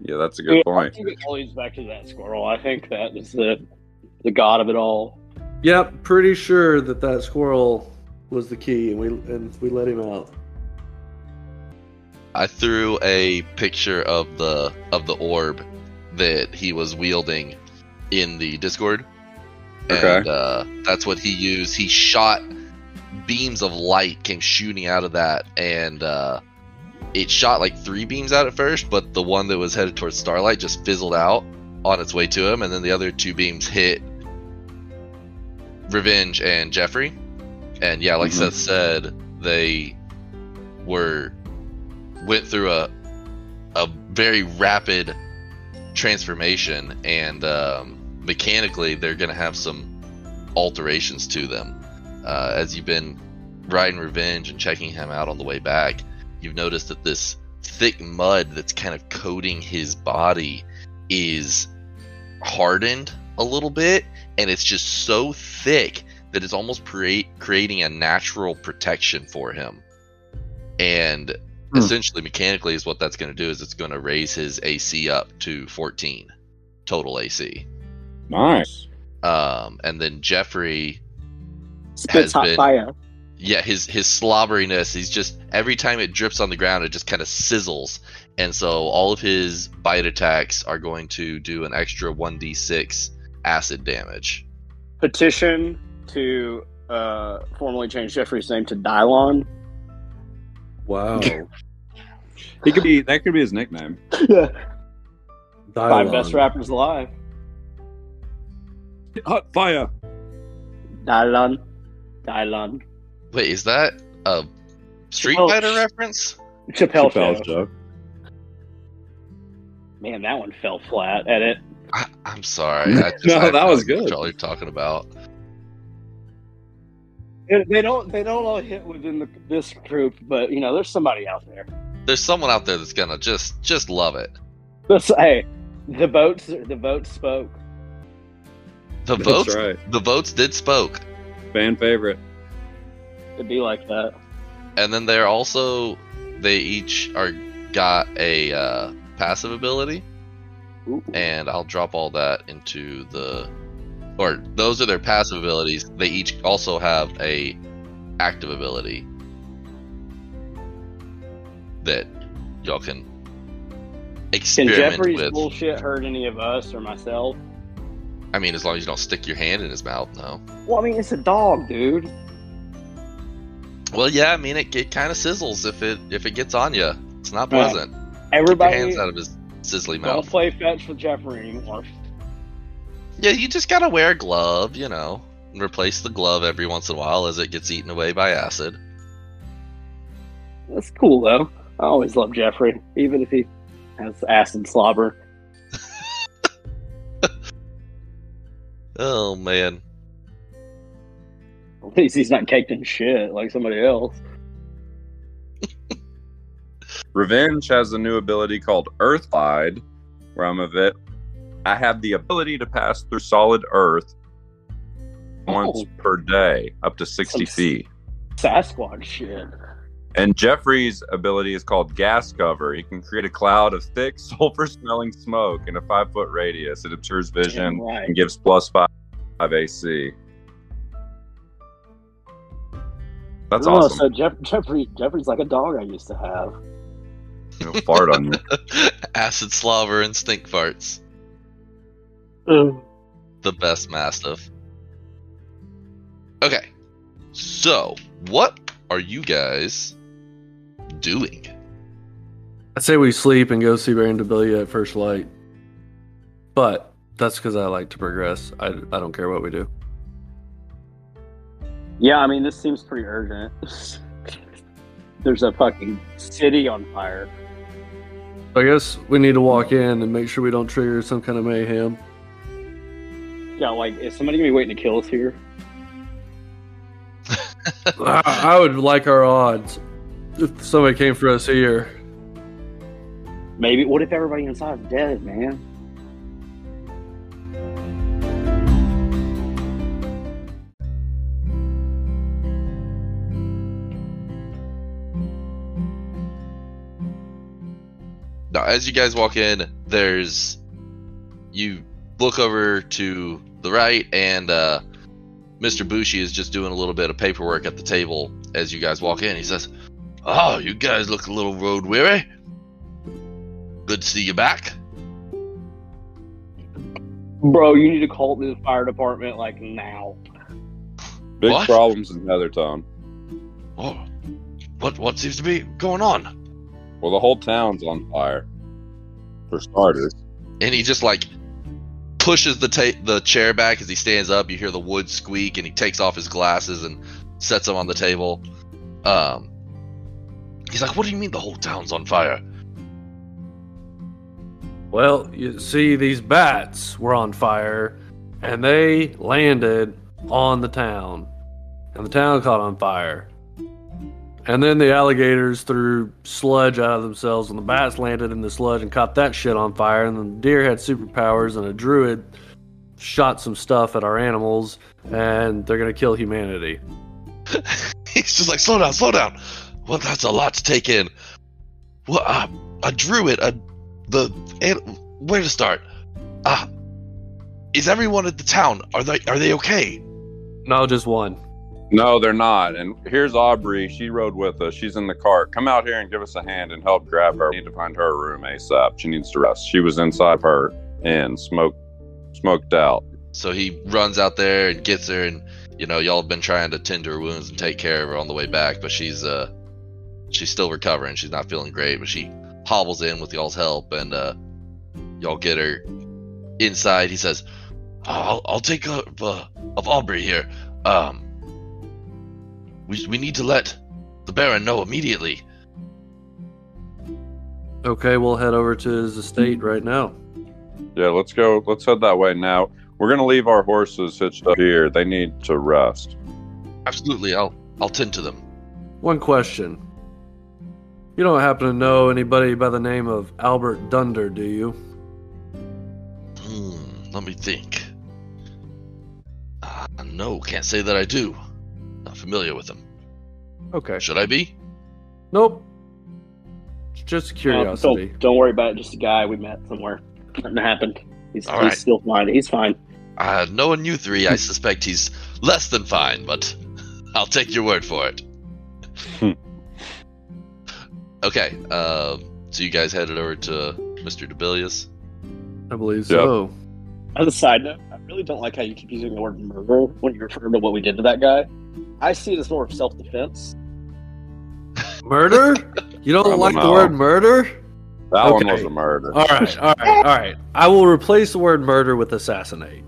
yeah that's a good I point think it all leads back to that squirrel. I think that is the the god of it all. Yep, pretty sure that that squirrel was the key, and we and we let him out. I threw a picture of the of the orb that he was wielding in the Discord. Okay. And uh, that's what he used. He shot beams of light came shooting out of that, and uh, it shot like three beams out at first, but the one that was headed towards Starlight just fizzled out on its way to him, and then the other two beams hit Revenge and Jeffrey. And yeah, like Mhm. Seth said, they were went through a a very rapid transformation, and um, mechanically they're going to have some alterations to them. Uh, as you've been riding Revenge and checking him out on the way back, you've noticed that this thick mud that's kind of coating his body is hardened a little bit, and it's just so thick that it's almost create, creating a natural protection for him. And Hmm. essentially, mechanically, is what that's going to do is it's going to raise his AC up to 14 total AC. Nice. Um, and then Jeffrey Spits hot been- fire. yeah his his slobberiness he's just every time it drips on the ground it just kind of sizzles and so all of his bite attacks are going to do an extra 1d6 acid damage Petition to uh, formally change Jeffrey's name to Dylan. Wow. He could be. That could be his nickname. Yeah. Five best rappers alive. Hot fire. Dylan. Dylan. wait is that a street Oh, fighter reference Chappelle show. Joke. Man, that one fell flat. Edit. I, i'm sorry I just, No, I have that was idea good. what y'all are talking about They they don't they don't all hit within the, this group, but you know, there's somebody out there. There's someone out there that's gonna just just love it This, hey, the votes the votes spoke. the That's votes right. the votes did spoke Fan favorite. It'd be like that. and then they're also they each are got a uh, passive ability Ooh. and I'll drop all that into the or those are their passive abilities. They each also have a active ability that y'all can experiment Can Jeffrey's with. bullshit hurt any of us or myself? I mean, as long as you don't stick your hand in his mouth, no. Well, I mean, it's a dog, dude. Well, yeah, I mean, it, it kind of sizzles if it if it gets on you. It's not Right. pleasant. Keep your Everybody, hands out of his sizzly mouth. don't play fetch with Jeffrey anymore. Yeah, you just gotta wear a glove, you know, and replace the glove every once in a while as it gets eaten away by acid. That's cool though. I always love Jeffrey, even if he has acid slobber. Oh man. At least he's not caked in shit like somebody else. Revenge has a new ability called Earthglide, where I'm a vet. I have the ability to pass through solid earth once Oh. per day, up to 60 Some- feet. Sasquatch shit. And Jeffrey's ability is called Gas Cover. He can create a cloud of thick, sulfur smelling smoke in a five foot radius. It obscures vision right. and gives plus five five AC. That's oh, awesome. So Jeff- Jeffrey, Jeffrey's like a dog I used to have. He'll fart on you. acid slobber and stink farts. The best mastiff. Okay. So, what are you guys doing? I say we sleep and go see Baron Debilia at first light. But that's because I like to progress. I, I don't care what we do. Yeah, I mean, this seems pretty urgent. There's a fucking city on fire. I guess we need to walk in and make sure we don't trigger some kind of mayhem. Yeah, like, is somebody gonna be waiting to kill us here? I, I would like our odds if somebody came for us here. Maybe. What if everybody inside is dead, man? Now, as you guys walk in, there's you look over to the right, and uh, Mr. Bushi is just doing a little bit of paperwork at the table as you guys walk in. He says, "Oh, you guys look a little road weary. Good to see you back." Bro, you need to call the fire department like now. Big What? problems in Heathertone. Oh, what what seems to be going on? Well, the whole town's on fire, for starters. And he just like pushes the ta- the chair back as he stands up. You hear the wood squeak, and he takes off his glasses and sets them on the table. Um, he's like, "What do you mean the whole town's on fire?" Well, you see, these bats were on fire, and they landed on the town, and the town caught on fire. And then the alligators threw sludge out of themselves, and the bats landed in the sludge and caught that shit on fire. And the deer had superpowers, and a druid shot some stuff at our animals, and they're gonna kill humanity. He's just like, slow down, slow down. Well, that's a lot to take in. Well, uh, a druid, a the and where to start? Ah, is everyone at the town? Are they are they okay? No, just one. No, they're not. And here's Aubrey. She rode with us. She's in the cart. Come out here and give us a hand and help grab her. We need to find her a room ASAP. She needs to rest. She was inside her and smoked smoked out. So he runs out there and gets her, and you know y'all have been trying to tend to her wounds and take care of her on the way back, but she's uh she's still recovering. She's not feeling great, but she hobbles in with y'all's help, and uh y'all get her inside. He says, "I'll, I'll take care of, uh, of Aubrey here. Um, we we need to let the Baron know immediately." Okay, we'll head over to his estate right now. Yeah, let's go. Let's head that way now. We're gonna leave our horses hitched up here. They need to rest. Absolutely, I'll I'll tend to them. One question. You don't happen to know anybody by the name of Albert Dunder, do you? Hmm, let me think. Uh, no, can't say that I do. Not familiar with him. Okay. Should I be? Nope. It's Just Uh, curiosity. don't, don't worry about it. Just a guy we met somewhere. Nothing happened. He's, All he's right. still fine. He's fine. Uh, knowing you three, I suspect he's less than fine, but I'll take your word for it. Okay, uh, so you guys headed over to Mr. Debilius? I believe Yeah. so. As a side note, I really don't like how you keep using the word murder when you refer to what we did to that guy. I see it as more of self defense. Murder? You don't I don't like the word murder? That one was a murder. All right, all right, all right. I will replace the word murder with assassinate.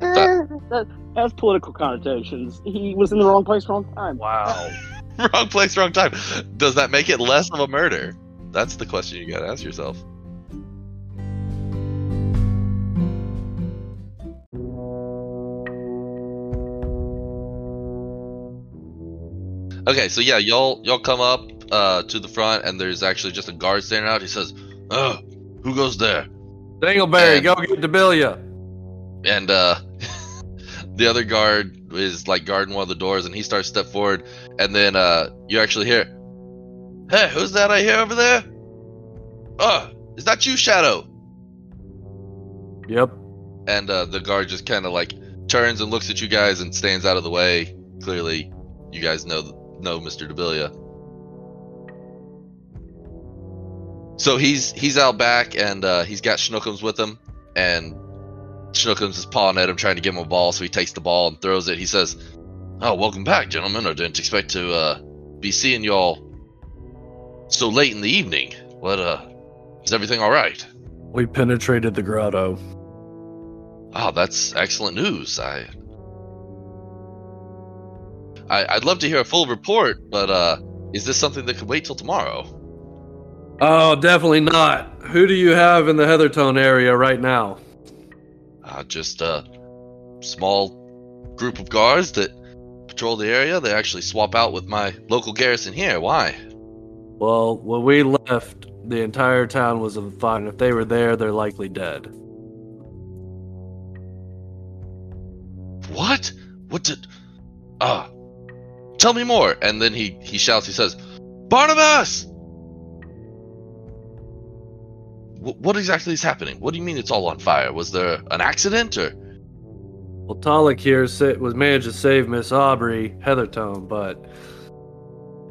That- that has political connotations. He was in the wrong place, wrong time. Wow. wrong place, wrong time. Does that make it less of a murder? That's the question you gotta ask yourself. Okay, so yeah, y'all y'all come up uh, to the front, and there's actually just a guard standing out. He says, "Oh, who goes there?" Dangleberry, And- go get Debilia. and uh the other guard is like guarding one of the doors and he starts to step forward and then uh you actually hear hey who's that i hear over there oh is that you shadow Yep. and uh the guard just kind of like turns and looks at you guys and stands out of the way clearly you guys know know mr debilia so he's he's out back and uh he's got schnookums with him and Schnookums is pawing at him, trying to give him a ball, so he takes the ball and throws it. He says, Oh, welcome back, gentlemen. I didn't expect to uh, be seeing y'all so late in the evening. What, uh, is everything alright? We penetrated the grotto. Oh, that's excellent news. I, I I'd love to hear a full report, but uh, is this something that could wait till tomorrow? Oh, definitely not. Who do you have in the Heathertone area right now? Uh, just a small group of guards that patrol the area. They actually swap out with my local garrison here. Why? Well, when we left, the entire town was on fire. And if they were there, they're likely dead. What? What did? Ah, tell me more. And then he he shouts. He says, "Barnabas! Wh- what exactly is happening? What do you mean it's all on fire? Was there an accident or?" Well, Talik here was managed to save Miss Aubrey Heathertone, but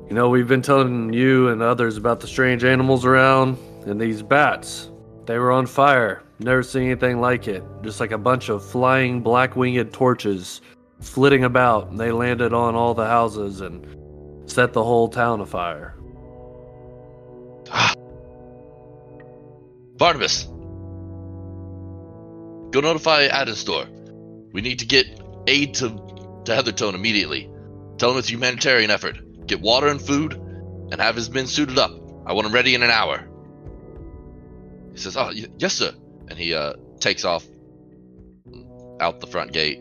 you know we've been telling you and others about the strange animals around and these bats. They were on fire. Never seen anything like it. Just like a bunch of flying black-winged torches flitting about. And they landed on all the houses and set the whole town afire. Ah. Barnabas, go notify Adenstor. We need to get aid to, to Heathertone immediately. Tell him it's a humanitarian effort. Get water and food, and have his men suited up. I want him ready in an hour. He says, "Oh, y- yes, sir," and he uh, takes off out the front gate.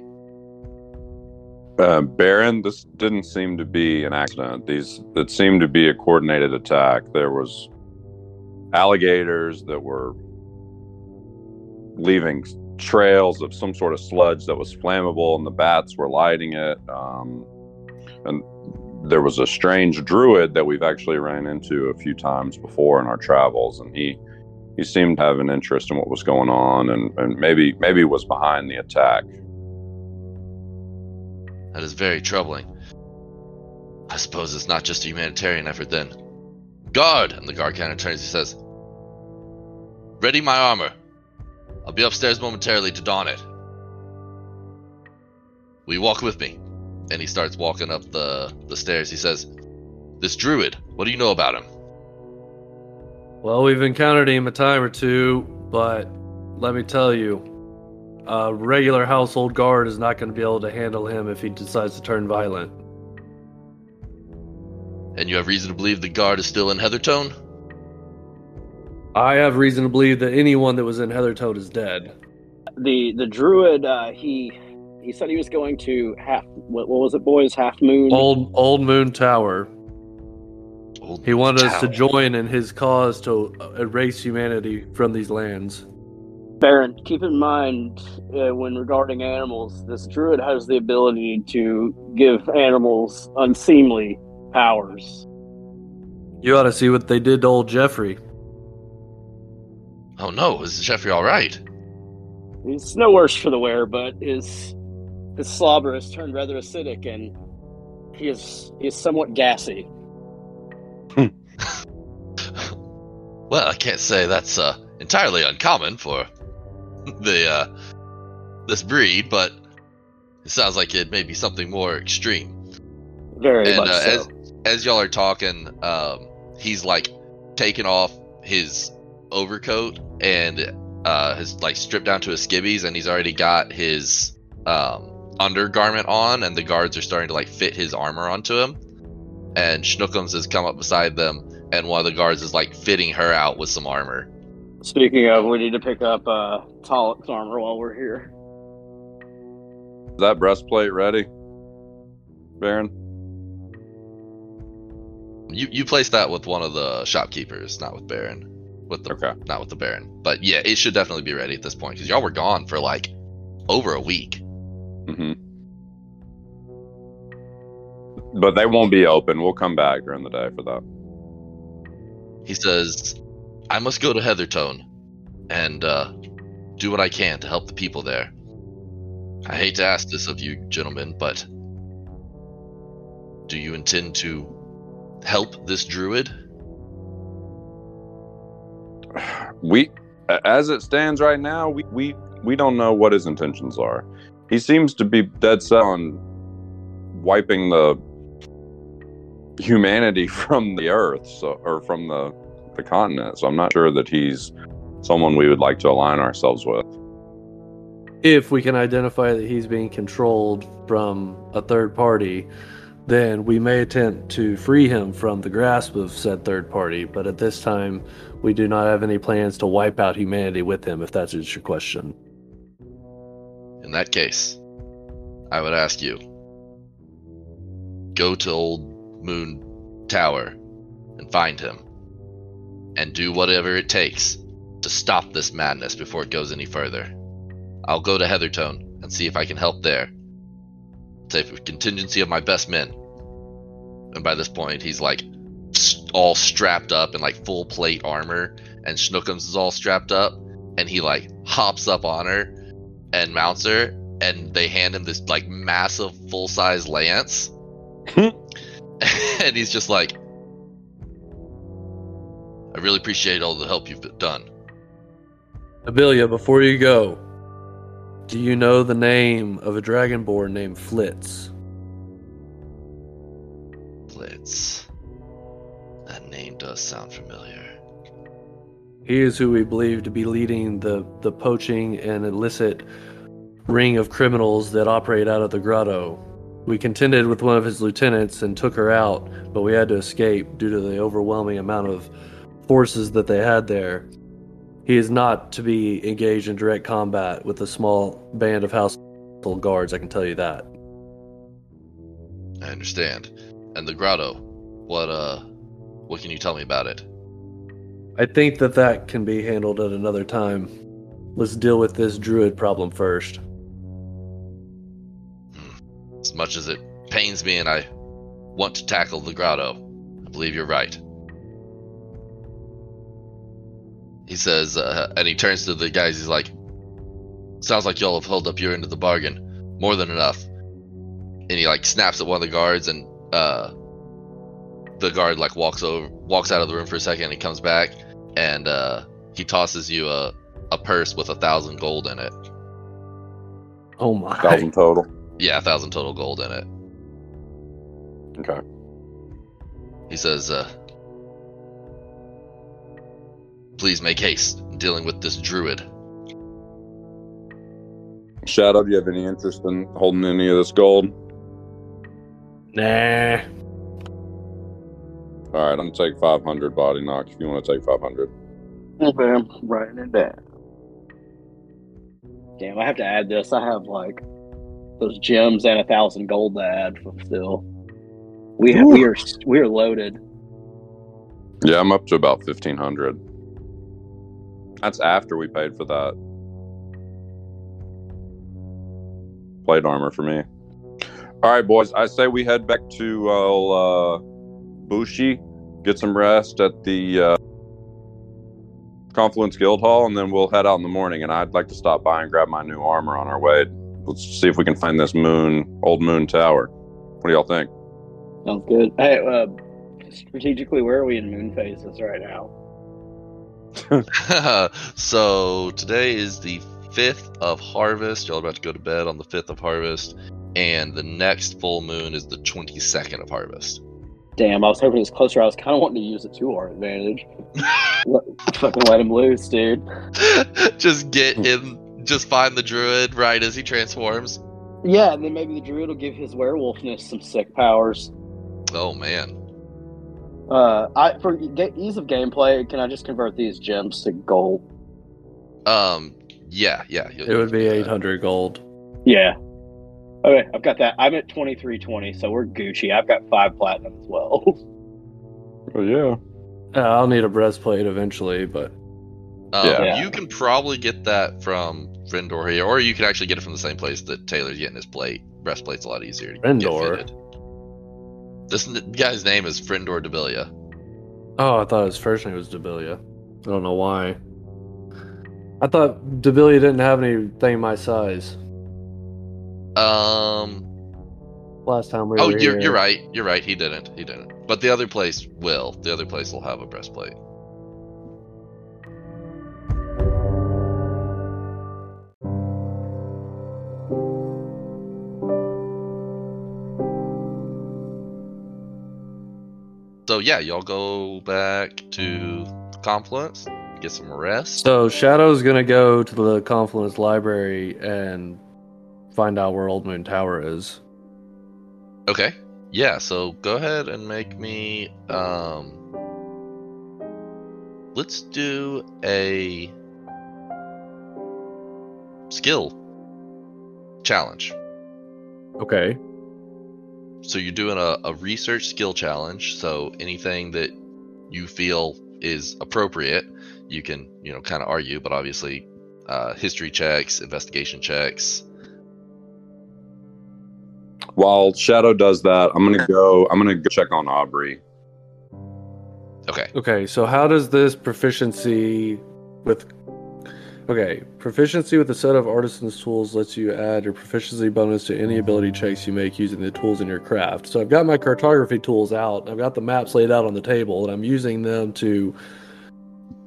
Uh, Baron, this didn't seem to be an accident. These it seemed to be a coordinated attack. There was alligators that were leaving trails of some sort of sludge that was flammable, and the bats were lighting it. Um, and there was a strange druid that we've actually ran into a few times before in our travels, and he he seemed to have an interest in what was going on, and, and maybe maybe was behind the attack. That is very troubling. I suppose it's not just a humanitarian effort then. Guard! And the guard of turns and says, Ready my armor. I'll be upstairs momentarily to don it. Will you walk with me? And he starts walking up the, the stairs. He says, This druid, what do you know about him? Well, we've encountered him a time or two, but let me tell you, a regular household guard is not going to be able to handle him if he decides to turn violent. And you have reason to believe the guard is still in Heathertone? I have reason to believe that anyone that was in Heathertone is dead. The the druid, uh, he he said he was going to half. What, what was it, boys? Half moon. Old Old Moon Tower. Old He wanted us to join in his cause to erase humanity from these lands. Baron, keep in mind uh, when regarding animals, this druid has the ability to give animals unseemly powers. You ought to see what they did to old Jeffrey. Oh no, is Jeffrey alright? It's no worse for the wear, but his his slobber has turned rather acidic, and he is he is somewhat gassy. Well, I can't say that's uh, entirely uncommon for the uh, this breed, but it sounds like it may be something more extreme. Very and much uh, so. as as y'all are talking, um, he's like taking off his overcoat and uh, has like stripped down to his skivvies, and he's already got his um, undergarment on, and the guards are starting to like fit his armor onto him. And Schnookums has come up beside them, and one of the guards is like fitting her out with some armor. Speaking of, we need to pick up uh, Talik's armor while we're here. Is that breastplate ready, Baron? You you place that with one of the shopkeepers, not with Baron. With the Okay. not with the Baron. But yeah, it should definitely be ready at this point because y'all were gone for like over a week. hmm But they won't be open. We'll come back during the day for that. He says, "I must go to Heathertone and uh, do what I can to help the people there. I hate to ask this of you, gentlemen, but do you intend to help this druid?" We, as it stands right now, we we we don't know what his intentions are. He seems to be dead set on wiping the humanity from the earth, so or from the the continent. So I'm not sure that he's someone we would like to align ourselves with. If we can identify that he's being controlled from a third party, then we may attempt to free him from the grasp of said third party. But at this time, we do not have any plans to wipe out humanity with him, if that's your question. In that case, I would ask you go to Old Moon Tower and find him and do whatever it takes to stop this madness before it goes any further. I'll go to Heathertone and see if I can help there. Save a contingency of my best men. And by this point, he's like all strapped up in like full plate armor, and Schnookums is all strapped up, and he like hops up on her and mounts her, and they hand him this like massive full size lance. Hmm. and he's just like, I really appreciate all the help you've done. Abelia, before you go, do you know the name of a dragonborn named Flitz? Blitz. That name does sound familiar. He is who we believe to be leading the, the poaching and illicit ring of criminals that operate out of the grotto. We contended with one of his lieutenants and took her out, but we had to escape due to the overwhelming amount of forces that they had there. He is not to be engaged in direct combat with a small band of household guards. I can tell you that. I understand. And the grotto, what uh, what can you tell me about it? I think that that can be handled at another time. Let's deal with this druid problem first. As much as it pains me and I want to tackle the grotto, I believe you're right. He says, uh, and he turns to the guys. He's like, "Sounds like y'all have held up your end of the bargain, more than enough." And he like snaps at one of the guards, and uh, the guard like walks over, walks out of the room for a second, and he comes back, and uh, he tosses you a a purse with a thousand gold in it. Oh my! Thousand total. Yeah, a thousand total gold in it. Okay. He says, uh, "Please make haste dealing with this druid." Shadow, do you have any interest in holding any of this gold? Nah. All right, I'm gonna take 500 Body Knock if you want to take 500. Okay, I'm writing it down. Damn, I have to add this. I have like those gems and a thousand gold to add from still. We have, we are we are loaded. Yeah, I'm up to about 1500. That's after we paid for that plate armor for me. All right, boys. I say we head back to uh, Bushi, get some rest at the uh, Confluence Guild Hall, and then we'll head out in the morning. And I'd like to stop by and grab my new armor on our way. Let's see if we can find this moon, old moon tower. What do y'all think? Sounds good. Hey, uh, strategically, where are we in moon phases right now? so today is the fifth of harvest. Y'all are about to go to bed on the fifth of harvest, and the next full moon is the twenty second of harvest. Damn, I was hoping it was closer. I was kind of wanting to use it to our advantage. Let- fucking let him loose, dude. just get in, just find the druid right as he transforms. Yeah, and then maybe the druid will give his werewolfness some sick powers. Oh man, Uh, I for ease of gameplay, can I just convert these gems to gold? um, yeah, yeah. It would be 800 gold. Yeah. Okay, I've got that. I'm at twenty three twenty, so we're Gucci. I've got five platinum as well. Oh yeah. Uh, I'll need a breastplate eventually, but Um, Yeah. You can probably get that from Frendor here, or you can actually get it from the same place that Taylor's getting his plate. Breastplate's a lot easier to Frendor? get fitted. This n- guy's name is Frendor Debilia. oh, I thought his first name was Debilia. I don't know why. I thought Debilia didn't have anything my size. Um. Last time we Oh, were you're, here. you're right. You're right. He didn't. He didn't. But the other place will. The other place will have a breastplate. So yeah, y'all go back to Confluence, get some rest. So Shadow's gonna go to the Confluence Library and find out where Old Moon Tower is. Okay. Yeah, so go ahead and make me um let's do a skill challenge. Okay. So you're doing a, a research skill challenge, so anything that you feel is appropriate, you can, you know, kind of argue, but obviously uh, history checks, investigation checks. While Shadow does that, I'm gonna go. I'm gonna go check on Aubrey. Okay. Okay, so how does this proficiency with Okay, proficiency with a set of artisan's tools lets you add your proficiency bonus to any ability checks you make using the tools in your craft. So I've got my cartography tools out. I've got the maps laid out on the table, and I'm using them to,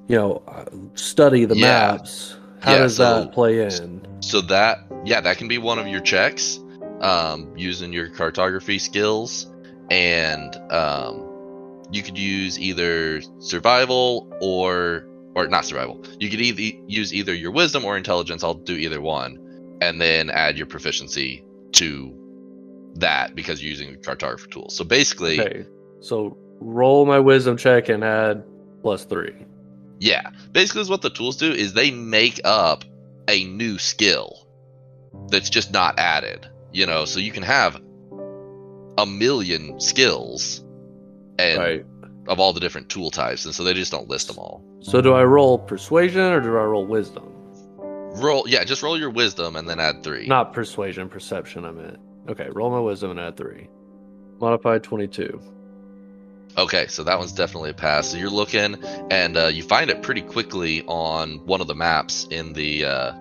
you know, uh, study the Yeah. maps. How Yeah, does so- that play in? So that yeah, that can be one of your checks, um, using your cartography skills, and um, you could use either survival or or not survival. You could either use either your wisdom or intelligence. I'll do either one, and then add your proficiency to that because you're using cartography tool. So basically, Okay, so roll my wisdom check and add plus three. Yeah, basically, is what the tools do is they make up a new skill that's just not added. You know, so you can have a million skills and Right. of all the different tool types, and so they just don't list them all. So do I roll persuasion or do I roll wisdom? Roll, yeah, just roll your wisdom and then add three. Not persuasion, perception. I meant. Okay, roll my wisdom and add three. Modified twenty-two. Okay, so that one's definitely a pass. So you're looking, and uh, you find it pretty quickly on one of the maps in the uh,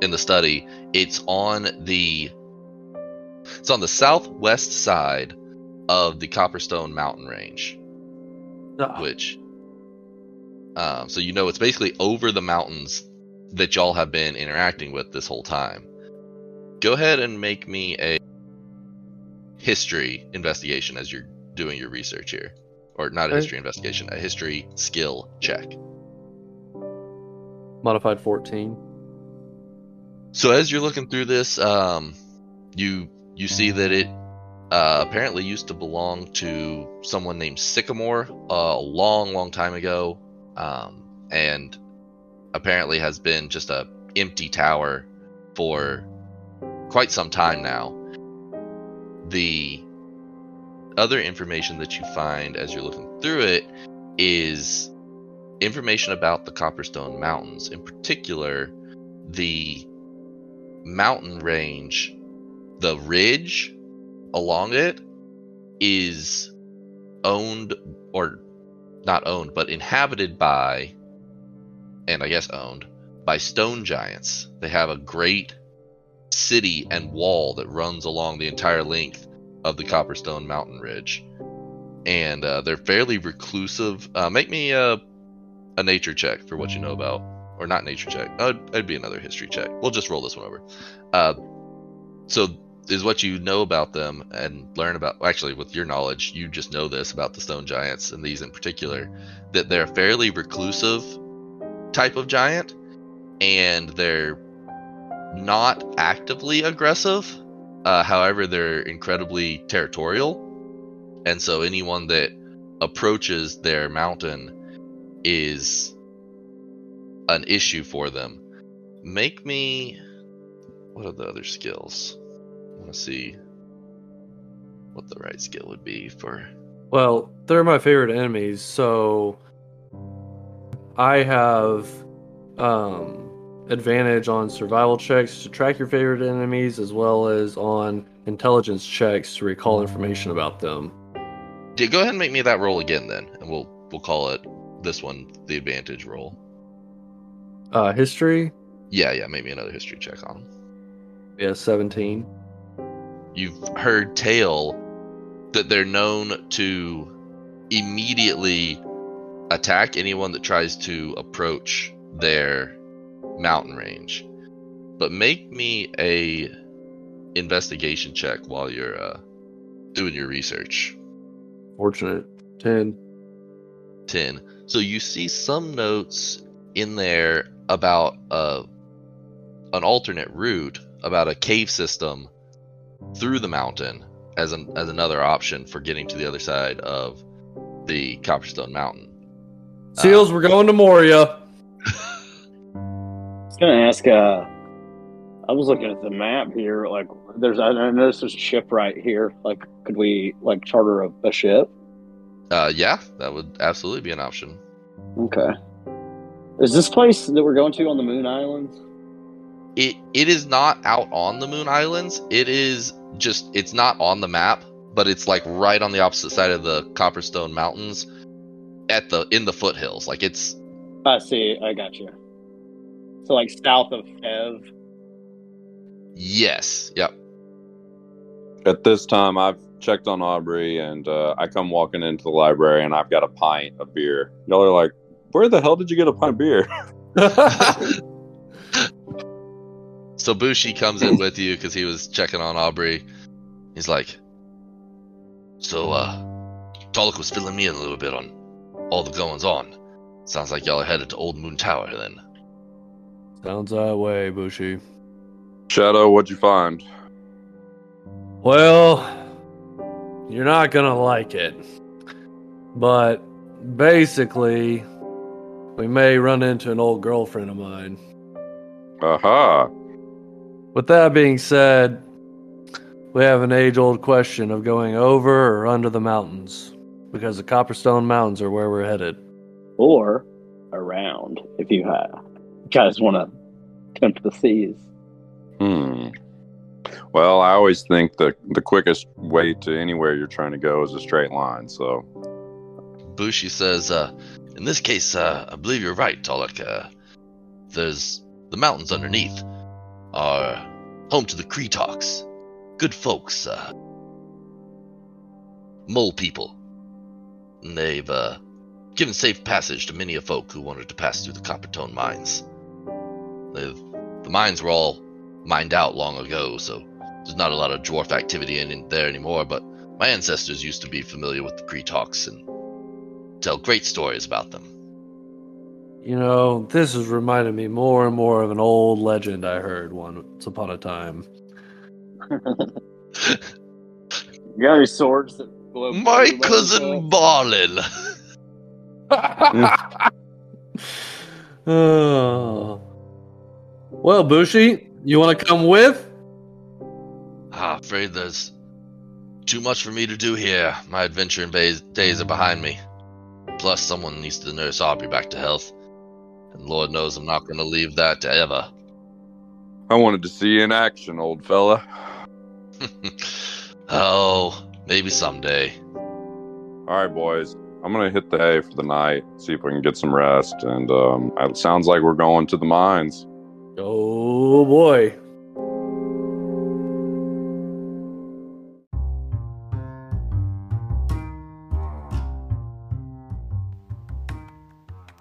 in the study. It's on the it's on the southwest side of the Copperstone Mountain Range, Ah, which um, so you know it's basically over the mountains that y'all have been interacting with this whole time. Go ahead and make me a history investigation as you're doing your research here. Or not a history investigation, a history skill check. modified fourteen. So as you're looking through this, um, you you see that it uh, apparently used to belong to someone named Sycamore uh, a long, long time ago, um, and apparently has been just a empty tower for quite some time now. The other information that you find as you're looking through it is information about the Copperstone Mountains, in particular, the mountain range, the ridge along it is owned or not owned, but inhabited by, and I guess owned by stone giants. They have a great city and wall that runs along the entire length of the Copperstone Mountain Ridge. And uh, they're fairly reclusive. Uh, make me a, a nature check for what you know about or not nature check. Uh, it'd be another history check. We'll just roll this one over. Uh, so is what you know about them and learn about. Actually, with your knowledge, you just know this about the stone giants and these in particular, that they're a fairly reclusive type of giant, and they're not actively aggressive. Uh, however, they're incredibly territorial, and so anyone that approaches their mountain is an issue for them. Make me. What are the other skills? I want to see what the right skill would be for. Well, they're my favorite enemies, so I have um, advantage on survival checks to track your favorite enemies, as well as on intelligence checks to recall information about them. Yeah, go ahead and make me that roll again, then, and we'll we'll call it this one the advantage roll. Uh, history, Yeah, yeah, maybe another history check on. yeah, seventeen. You've heard tale that they're known to immediately attack anyone that tries to approach their mountain range. But make me a investigation check while you're uh, doing your research. Fortunate, ten. 10. So you see some notes in there about uh, an alternate route, about a cave system through the mountain as an as another option for getting to the other side of the Copperstone Mountain. Seals, we're going to Moria. I was gonna ask. Uh, I was looking at the map here. Like, there's I I noticed there's a ship right here. Like, could we like charter a, a ship? Uh, yeah, that would absolutely be an option. Okay. Is this place that we're going to on the Moon Islands? It it is not out on the Moon Islands. It is just it's not on the map, but it's like right on the opposite side of the Copperstone Mountains, at the in the foothills. Like it's I see. I got you. So like south of Ev. yes, yep. At this time, I've checked on Aubrey, and uh, I come walking into the library, and I've got a pint of beer. Y'all are like, "Where the hell did you get a pint of beer?" So Bushi comes in with you because he was checking on Aubrey. He's like, "So, uh, Talik was filling me in a little bit on all the goings on. Sounds like y'all are headed to Old Moon Tower then." Sounds that way, Bushi. Shadow, what'd you find? Well, you're not gonna like it. But basically, we may run into an old girlfriend of mine. Aha. With that being said, we have an age old question of going over or under the mountains because the Copperstone Mountains are where we're headed. Or around, if you have. guys want to tempt the seas. Hmm. Well, I always think the the quickest way to anywhere you're trying to go is a straight line. So, Bushi says, uh, in this case, uh, I believe you're right, Tolek. Uh, there's the mountains underneath are home to the Kreetoks. Good folks, uh, mole people. And they've uh, given safe passage to many a folk who wanted to pass through the Copperstone mines. They've, the mines were all mined out long ago, so there's not a lot of dwarf activity in, in there anymore, but my ancestors used to be familiar with the Kreetoks and tell great stories about them. You know, this is reminding me more and more of an old legend I heard once upon a time. You got any swords that glow? My cousin me Balin. oh. Well, Bushi, you want to come with? Ah, afraid there's too much for me to do here. My adventure in bays, days are behind me. Plus, someone needs to nurse Aubrey back to health. And Lord knows I'm not going to leave that to Eva. I wanted to see you in action, old fella. oh, maybe someday. All right, boys. I'm gonna hit the hay for the night. See if we can get some rest. And um, it sounds like we're going to the mines. Oh boy.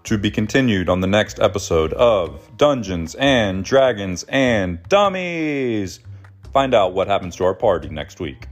To be continued on the next episode of Dungeons and Dragons and Dummies. Find out what happens to our party next week.